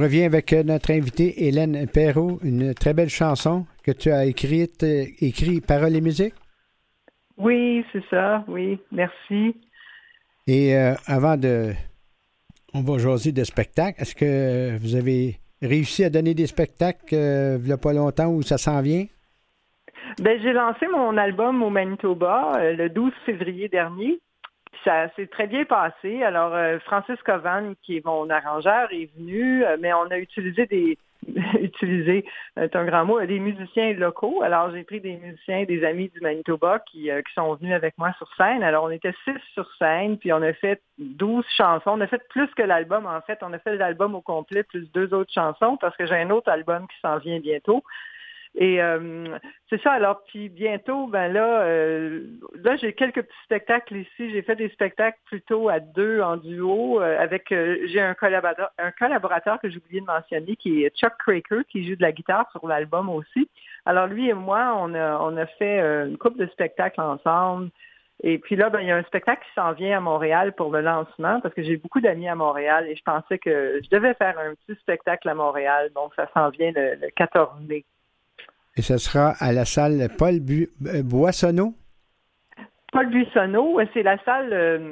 Revient avec euh, notre invitée Hélène Perrault, une très belle chanson que tu as écrite, euh, écrit paroles et musique. Oui, c'est ça, oui, merci. Et euh, avant de. On va jaser de spectacles. Est-ce que vous avez réussi à donner des spectacles euh, il n'y a pas longtemps où ça s'en vient? Ben, j'ai lancé mon album au Manitoba euh, le 12 février dernier. Ça s'est très bien passé. Alors, euh, Francis Covan, qui est mon arrangeur, est venu, euh, mais on a utilisé des utilisé, c'est un grand mot, des musiciens locaux. Alors, j'ai pris des musiciens, des amis du Manitoba qui, euh, qui sont venus avec moi sur scène. Alors, on était six sur scène, puis on a fait 12 chansons. On a fait plus que l'album, en fait. On a fait l'album au complet, plus deux autres chansons, parce que j'ai un autre album qui s'en vient bientôt. Et euh, c'est ça. Alors, puis bientôt, ben là, euh, là j'ai quelques petits spectacles ici. J'ai fait des spectacles plutôt à deux en duo euh, avec. euh, j'ai un collaborateur, un collaborateur que j'ai oublié de mentionner, qui est Chuck Craker, qui joue de la guitare sur l'album aussi. Alors lui et moi, on a on a fait euh, une couple de spectacles ensemble. Et puis là, ben, il y a un spectacle qui s'en vient à Montréal pour le lancement parce que j'ai beaucoup d'amis à Montréal et je pensais que je devais faire un petit spectacle à Montréal. Donc, ça s'en vient le, le 14 mai. Et ce sera à la salle Paul Bu- euh, Boissonneau? Paul Buissonneau, c'est la salle, euh,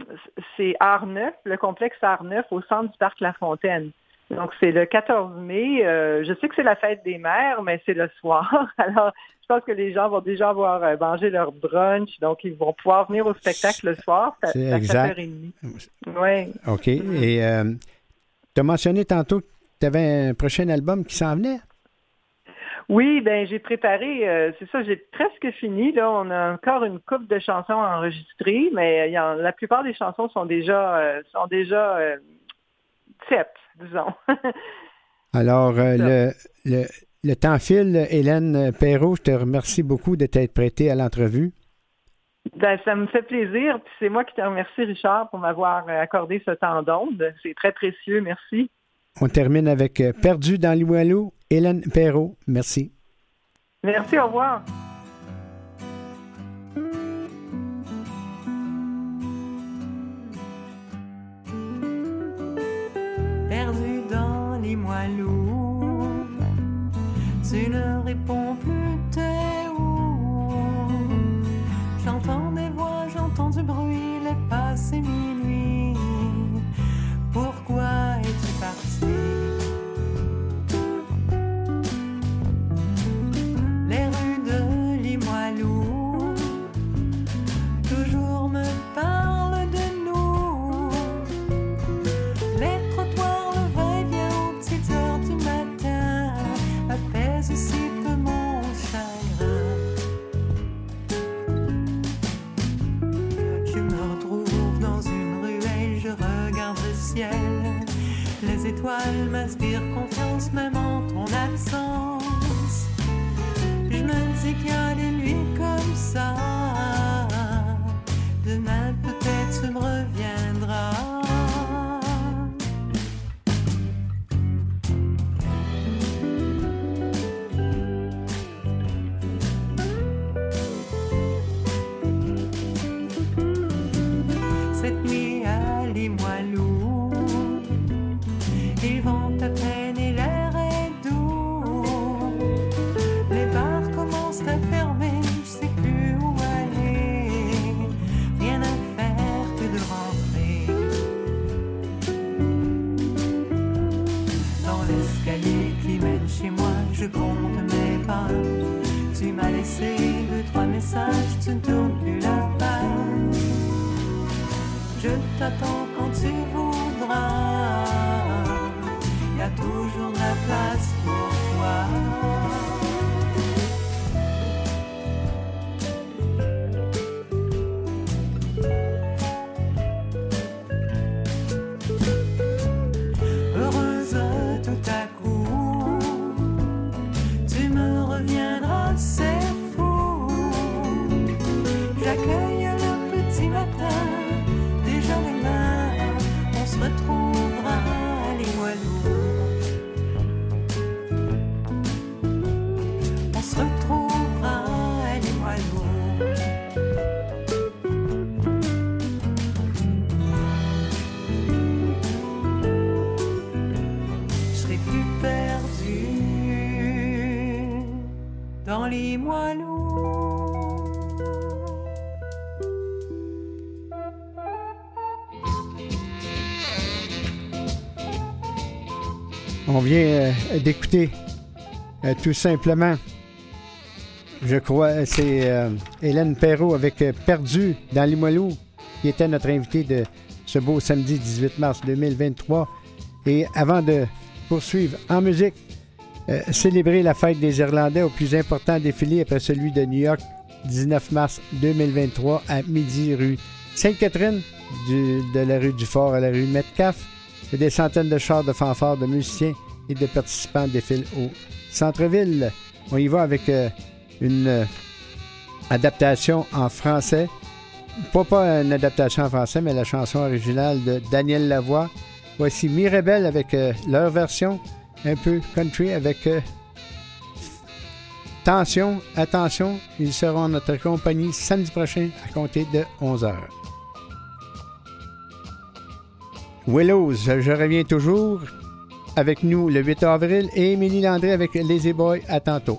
c'est Art Neuf, le complexe Art Neuf au centre du parc La Fontaine. Donc, c'est le 14 mai. Euh, je sais que c'est la fête des mères, mais c'est le soir. Alors, je pense que les gens vont déjà avoir euh, mangé leur brunch, donc ils vont pouvoir venir au spectacle le soir. À exact. 7h30. Oui. OK. Et tu as mentionné tantôt que tu avais un prochain album qui s'en venait? Oui, ben j'ai préparé, euh, c'est ça, j'ai presque fini. Là, on a encore une coupe de chansons enregistrées, mais il y en- la plupart des chansons sont déjà euh, sont déjà euh, disons. Alors, euh, le, le, le temps file. Hélène Perrault, je te remercie beaucoup de t'être prêtée à l'entrevue. ben, ça me fait plaisir. Puis c'est moi qui te remercie, Richard, pour m'avoir euh, accordé ce temps d'onde. C'est très précieux. Merci. On termine avec euh, Perdu dans l'Oualou, Hélène Perrault. Merci. Merci, au revoir. Perdu dans les tu ne réponds plus, t'es où? J'entends des voix, j'entends du bruit, les pas s'éminent. Étoiles m'inspirent confiance même en ton absence. Je me dis qu'il y a des messages, tu ne tournes plus la page. Je t'attends quand tu voudras. On vient euh, d'écouter euh, tout simplement, je crois, c'est euh, Hélène Perrault avec Perdu dans Limoilou, qui était notre invitée de ce beau samedi 18 mars 2023. Et avant de poursuivre en musique, euh, célébrer la fête des Irlandais au plus important défilé après celui de New York 19 mars 2023 à midi rue Sainte-Catherine, de la rue du Fort à la rue Metcalfe. Et des centaines de chars de fanfares, de musiciens et de participants défilent au centre-ville. On y va avec euh, une euh, adaptation en français. Pas, pas une adaptation en français, mais la chanson originale de Daniel Lavoie. Voici Mirabel avec leur version, un peu country, avec euh, Tension, attention, ils seront en notre compagnie samedi prochain à compter de 11h. Willows, je reviens toujours avec nous le 8 avril et Émilie Landry avec Lazy Boy. À tantôt.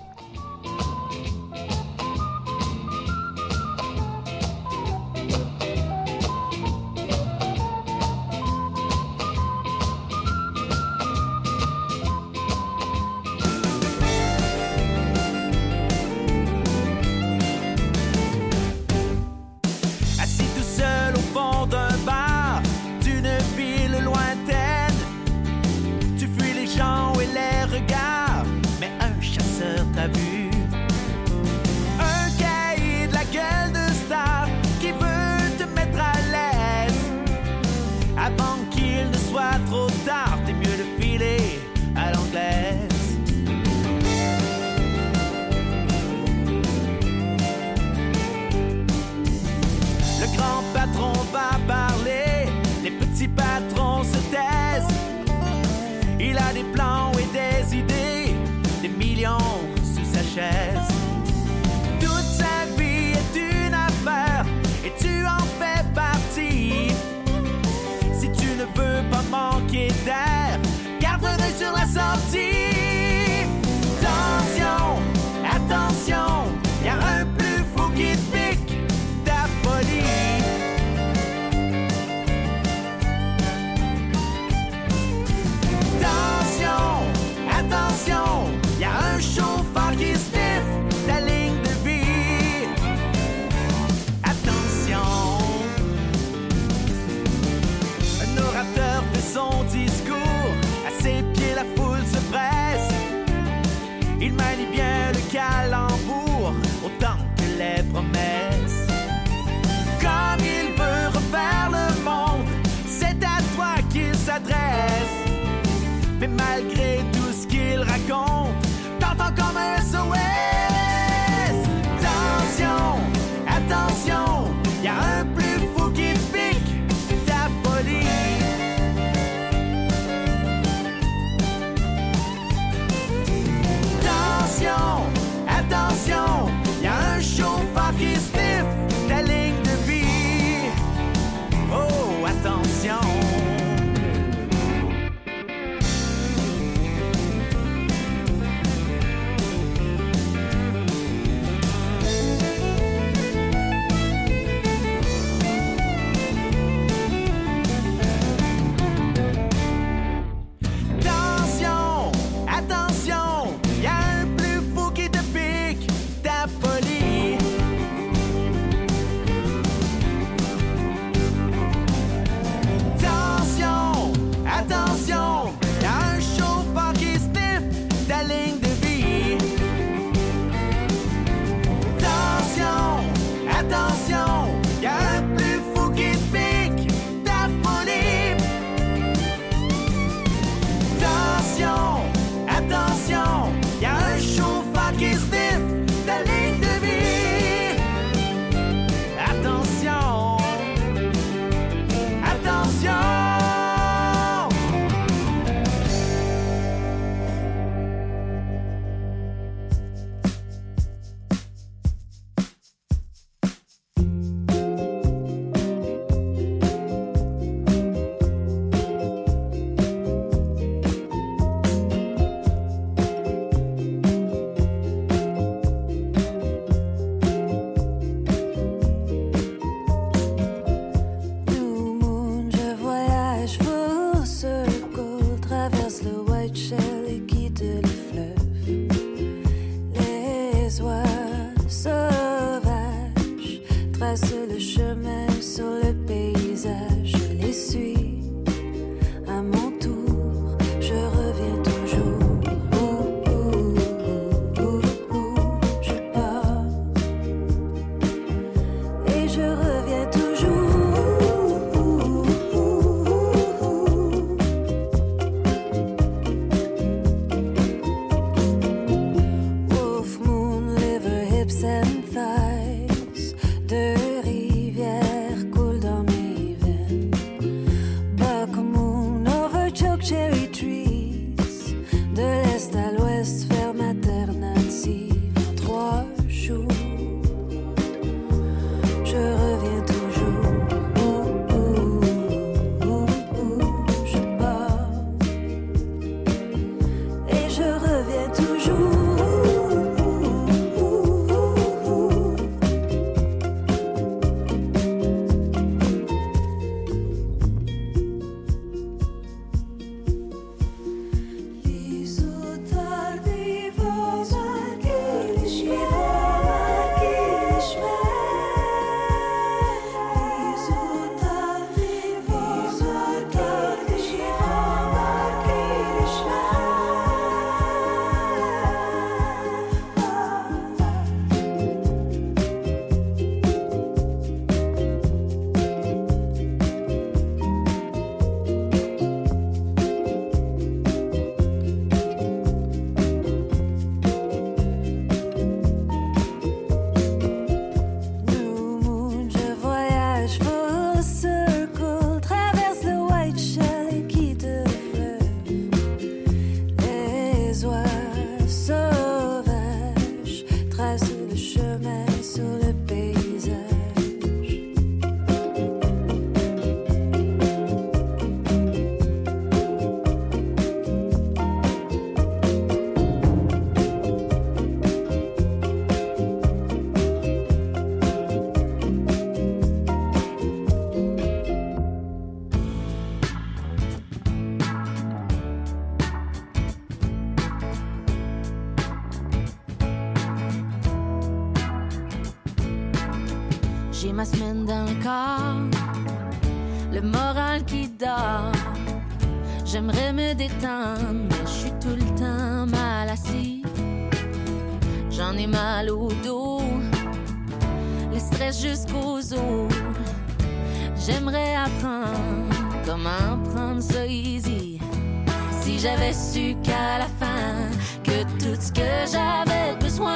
Su qu'à la fin, que tout ce que j'avais besoin,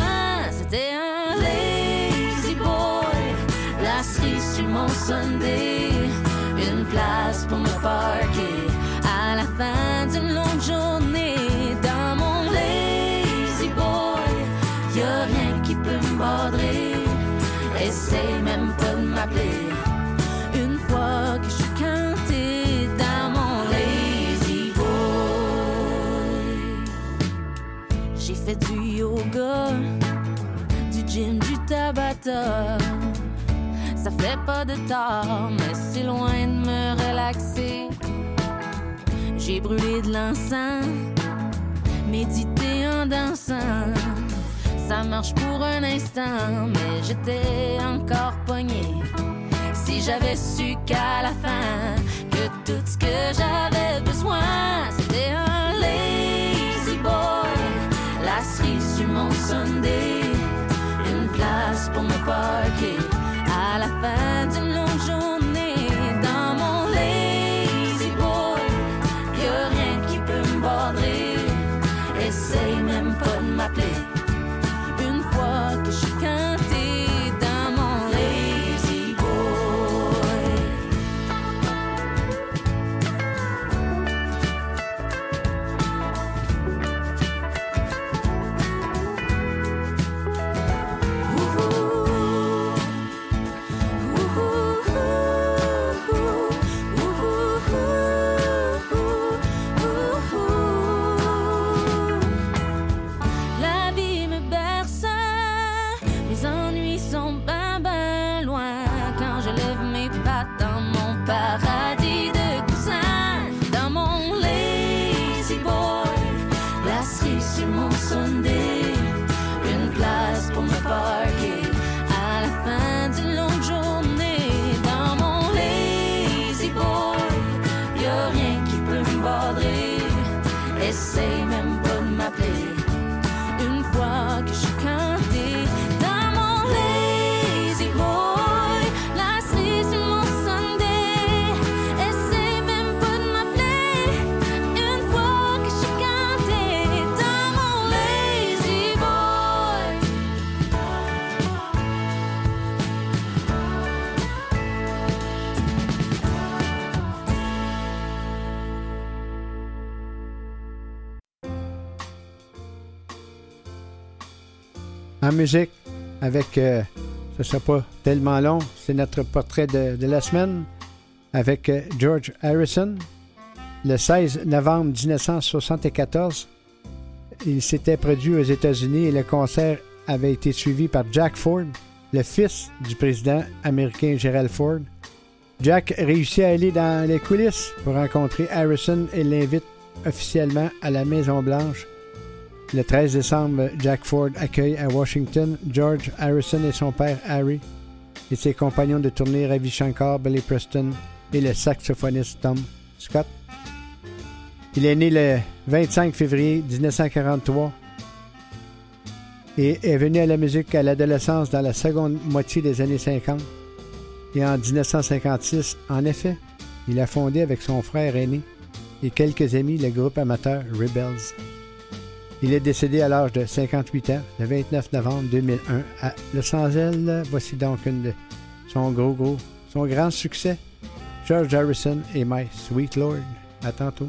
c'était un lazy boy. La cerise sur mon Sunday, une place pour me parker. Ça fait pas de tort, mais c'est loin de me relaxer. J'ai brûlé de l'encens, médité en dansant. Ça marche pour un instant, mais j'étais encore pogné. Si j'avais su qu'à la fin, que tout ce que j'avais besoin, c'était un lazy boy. La cerise sur mon Sunday, pour me parker. À la fin En musique, avec, euh, ce ne sera pas tellement long, c'est notre portrait de, de la semaine avec euh, George Harrison. Le 16 novembre 1974, il s'était produit aux États-Unis et le concert avait été suivi par Jack Ford, le fils du président américain Gerald Ford. Jack réussit à aller dans les coulisses pour rencontrer Harrison et l'invite officiellement à la Maison-Blanche. Le 13 décembre, Jack Ford accueille à Washington George Harrison et son père Harry et ses compagnons de tournée Ravi Shankar, Billy Preston et le saxophoniste Tom Scott. Il est né le 25 février 1943 et est venu à la musique à l'adolescence dans la seconde moitié des années 50. Et en 1956, en effet, il a fondé avec son frère aîné et quelques amis le groupe amateur Rebels. Il est décédé à l'âge de 58 ans, le 29 novembre 2001 à Los Angeles. Voici donc une de son gros, gros, son grand succès, George Harrison et My Sweet Lord. À tantôt.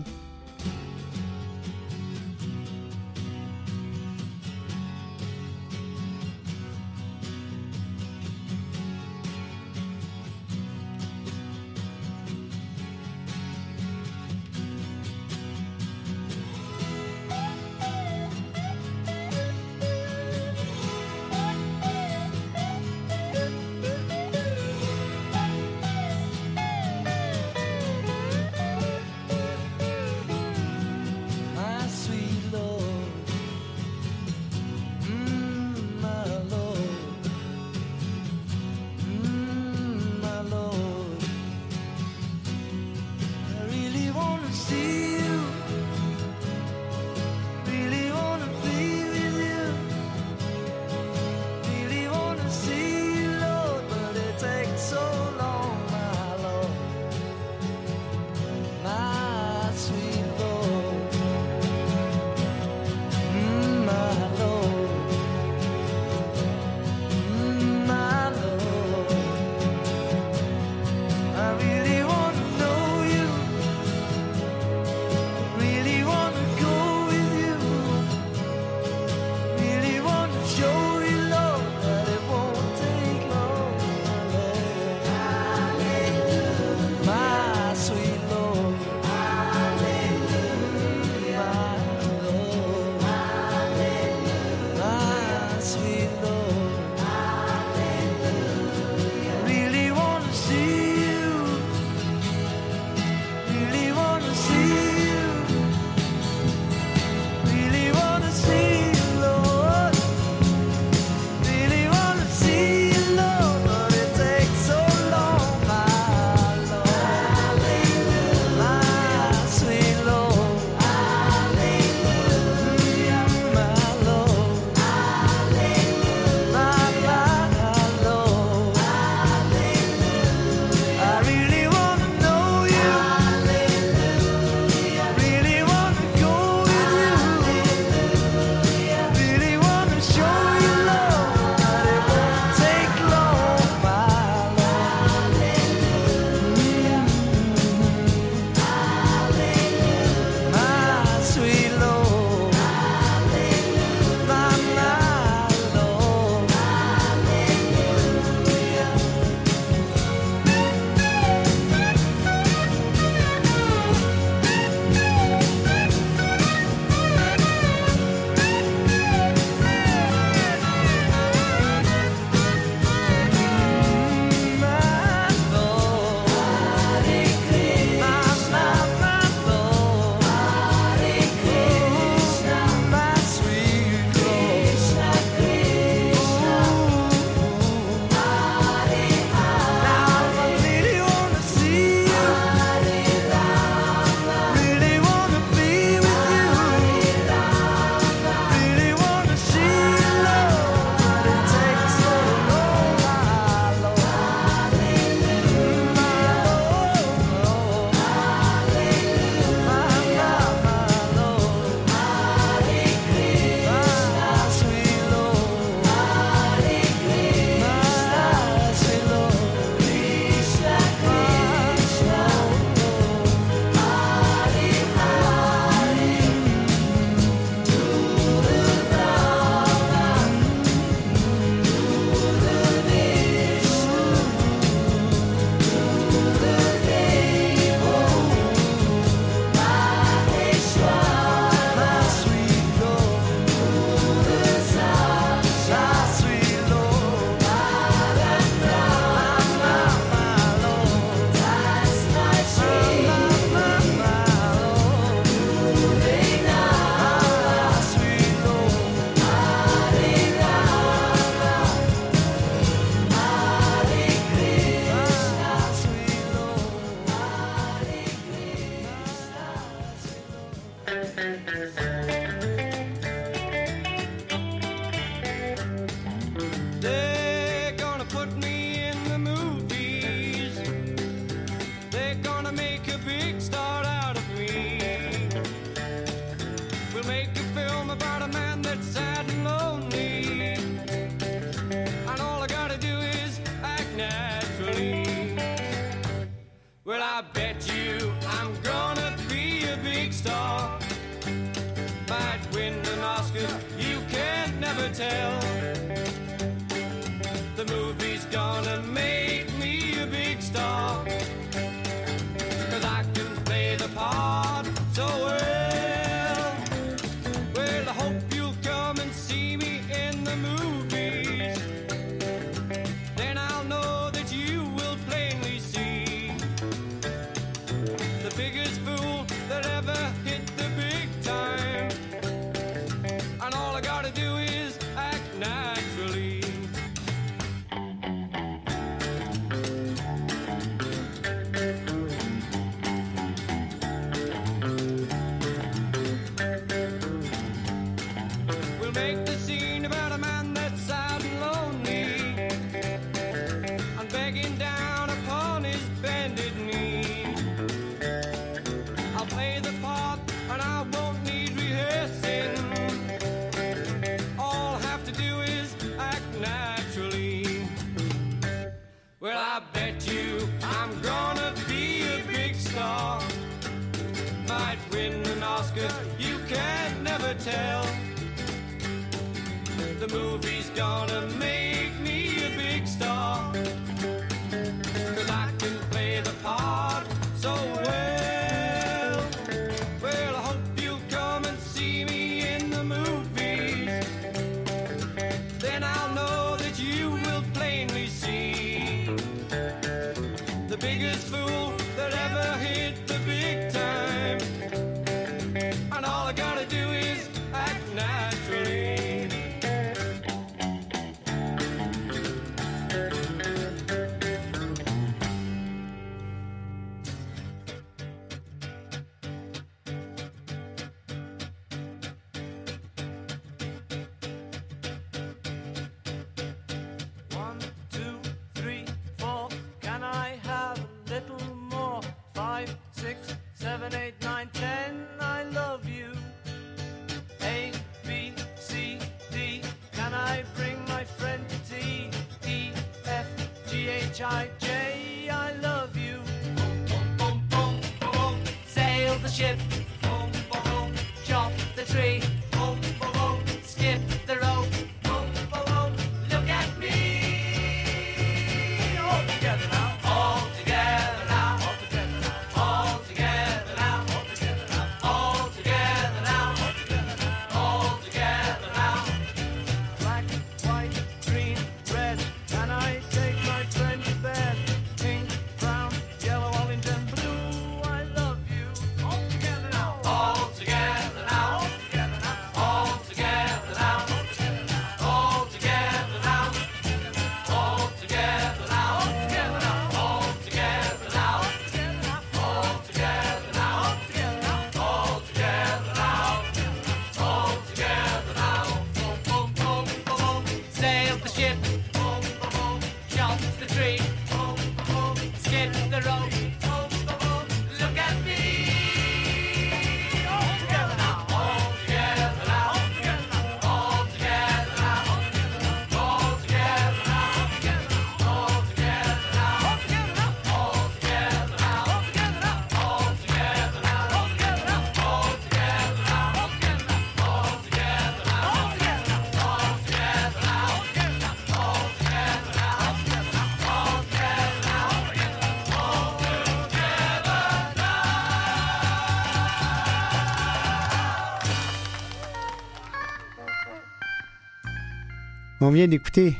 On vient d'écouter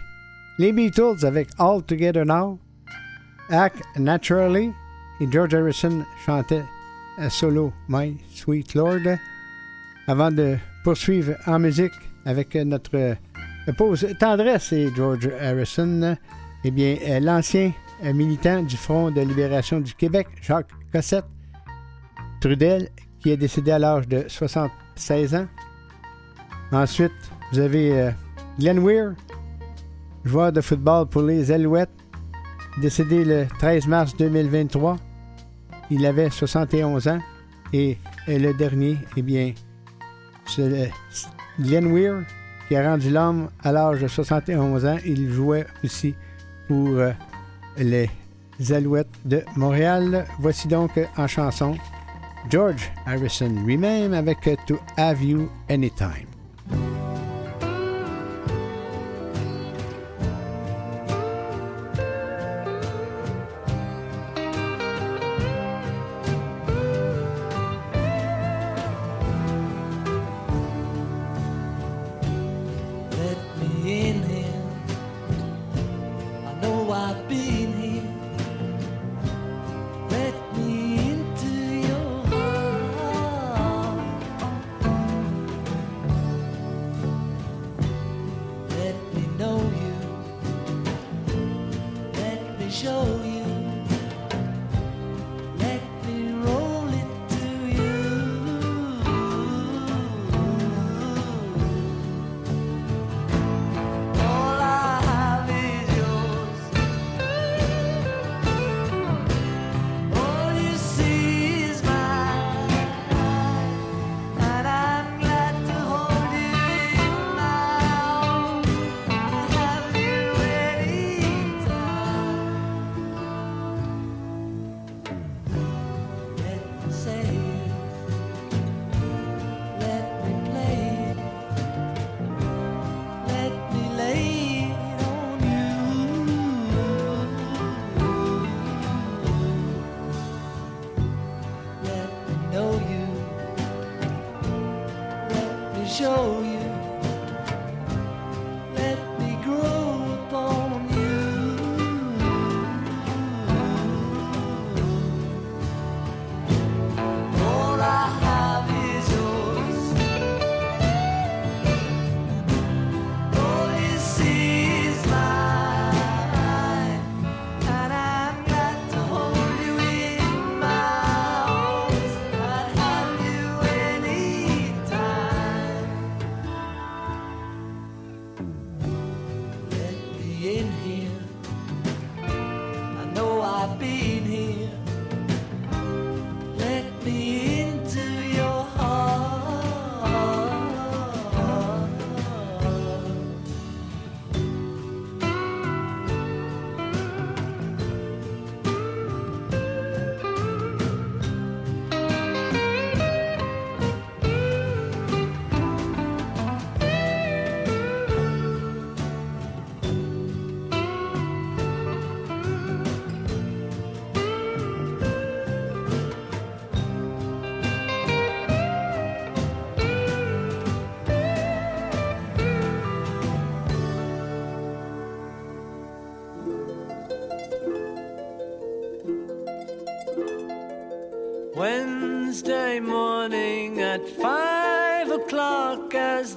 les Beatles avec All Together Now, Act Naturally, et George Harrison chantait solo My Sweet Lord. Avant de poursuivre en musique avec notre euh, pause tendresse et George Harrison, eh bien, euh, l'ancien euh, militant du Front de libération du Québec, Jacques Cossette Trudel, qui est décédé à l'âge de 76 ans. Ensuite, vous avez Glenn Weir, joueur de football pour les Alouettes, décédé le 13 mars 2023. Il avait 71 ans et, le dernier, eh bien, c'est Glenn Weir qui a rendu l'homme à l'âge de 71 ans. Il jouait aussi pour euh, les Alouettes de Montréal. Voici donc euh, en chanson George Harrison lui-même avec euh, To Have You Anytime.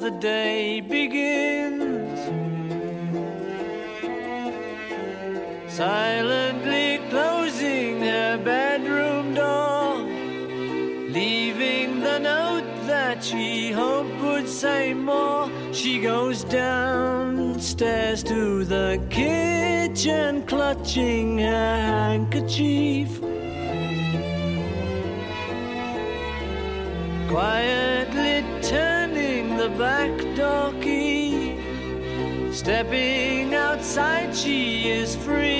the day begins. Silently closing her bedroom door, leaving the note that she hoped would say more. She goes downstairs to the kitchen, clutching her handkerchief. Stepping outside, she is free.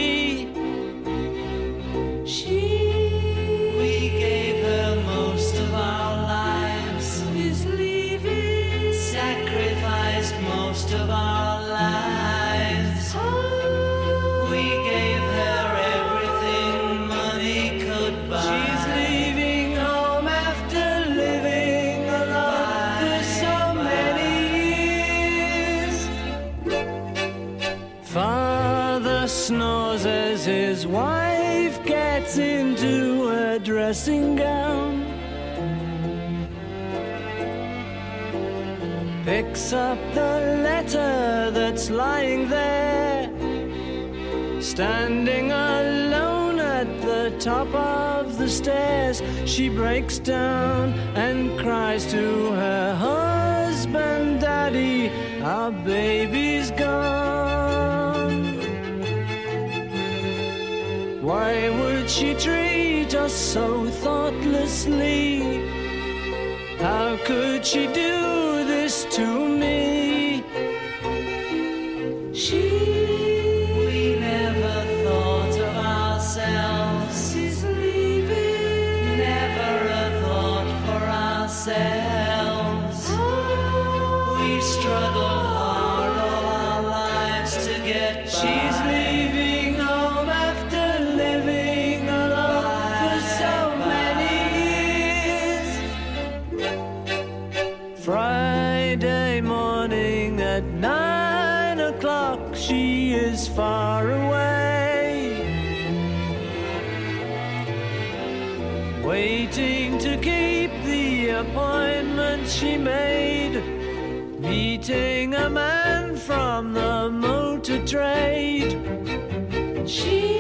up the letter that's lying there, standing alone at the top of the stairs. She breaks down and cries to her husband, Daddy, our baby's gone. Why would she treat us so thoughtlessly? How could she do? trade. She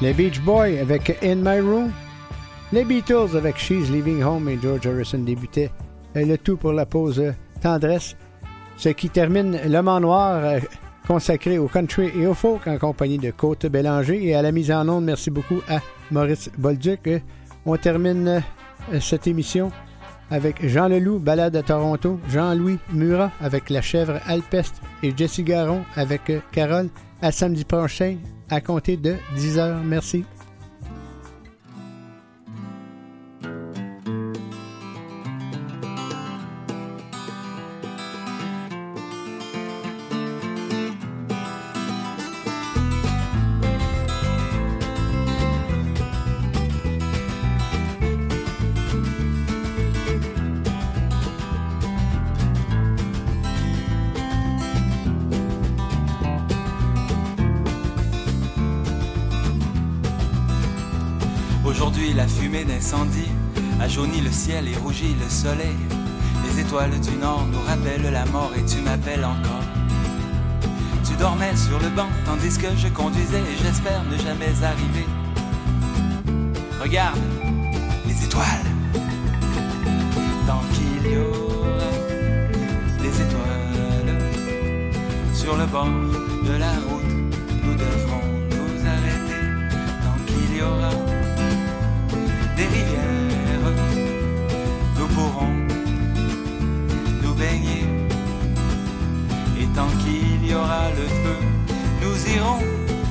Les Beach Boys avec In My Room. Les Beatles avec She's Leaving Home et George Harrison débutait le tout pour la pause euh, tendresse. Ce qui termine Le Mans Noir euh, consacré au country et au folk en compagnie de Côte Bélanger et à la mise en onde. Merci beaucoup à Maurice Bolduc. On termine euh, cette émission avec Jean Leloup, Balade à Toronto, Jean-Louis Murat avec La Chèvre Alpestre et Jessie Garon avec Carole. À samedi prochain à compter de 10h. Merci. Les étoiles du nord nous rappellent la mort et tu m'appelles encore. Tu dormais sur le banc tandis que je conduisais et j'espère ne jamais arriver. Regarde les étoiles. Tant qu'il y aura des étoiles sur le bord de la route, nous devrons y aura le feu, nous irons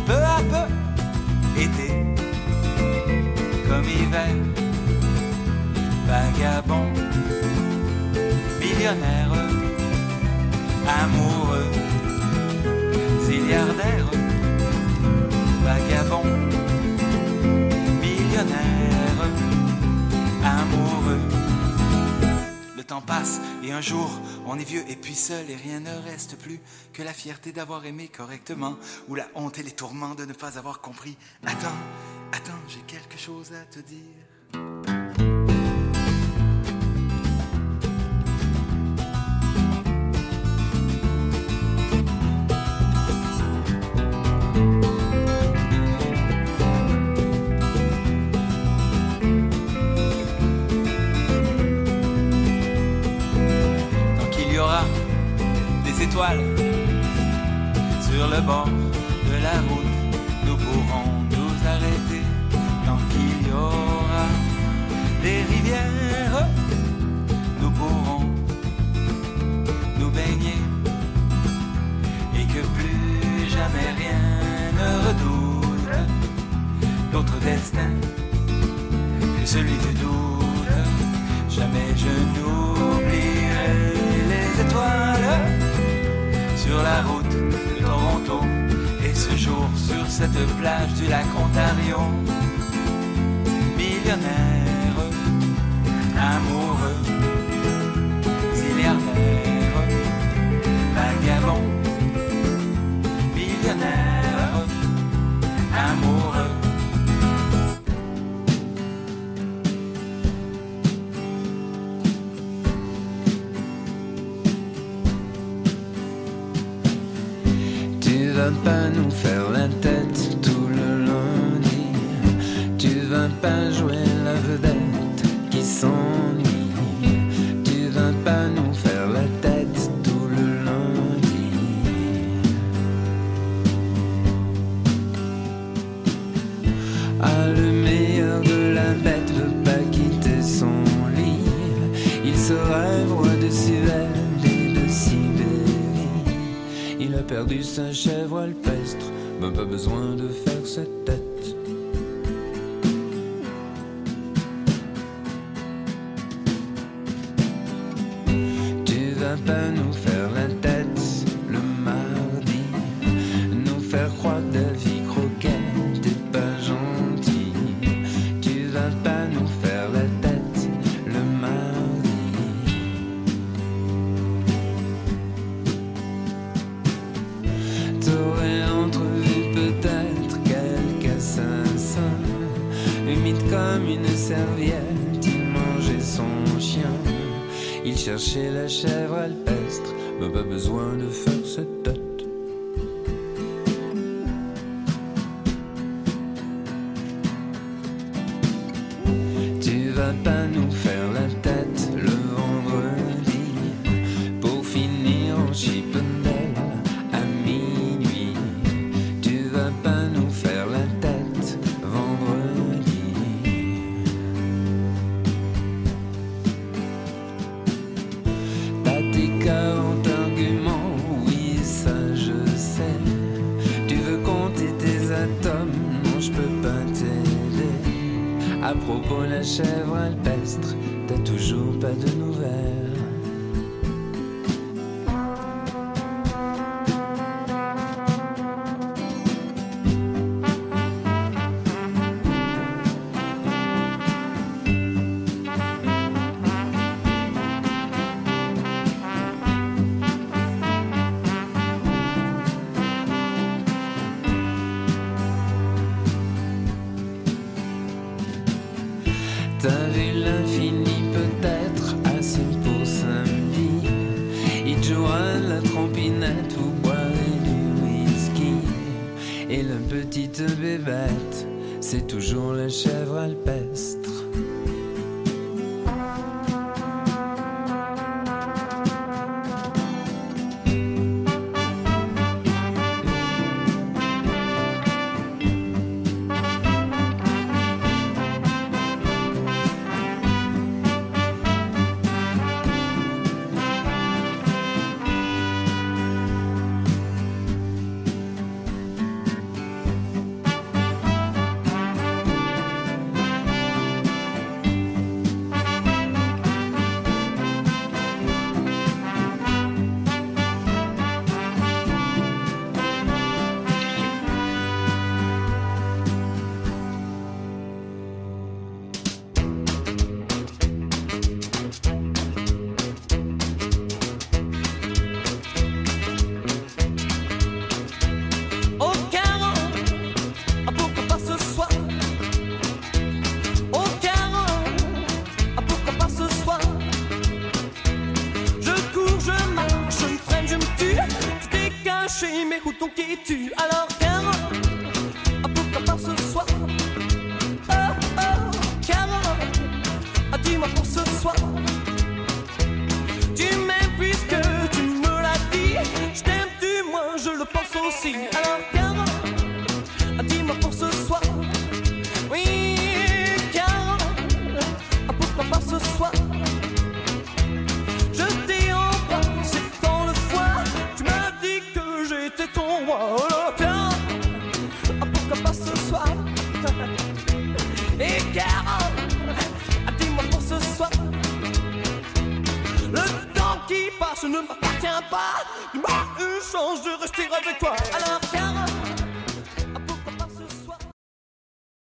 peu à peu, été comme hiver, vagabond, millionnaire, amoureux, zilliardaire, vagabond, millionnaire, amoureux. Le temps passe et un jour on est vieux et puis seul et rien ne reste plus que la fierté d'avoir aimé correctement ou la honte et les tourments de ne pas avoir compris. Attends, attends, j'ai quelque chose à te dire. Sur le bord de la route, nous pourrons nous arrêter. Tant qu'il y aura des rivières, nous pourrons nous baigner. Et que plus jamais rien ne redoute d'autre destin que celui du doute. Jamais je n'oublierai les étoiles sur la route de Toronto et ce jour sur cette plage du lac Ontario. Millionnaire, amoureux, zilliardaire, vagabond, millionnaire, amoureux. Vas pas nous faire la tête tout le lundi. Tu vas pas jouer perdu sa chèvre alpestre, mais pas besoin de faire sa humide comme une serviette, il mangeait son chien. Il cherchait la chèvre alpestre, mais pas besoin de faire cette tête.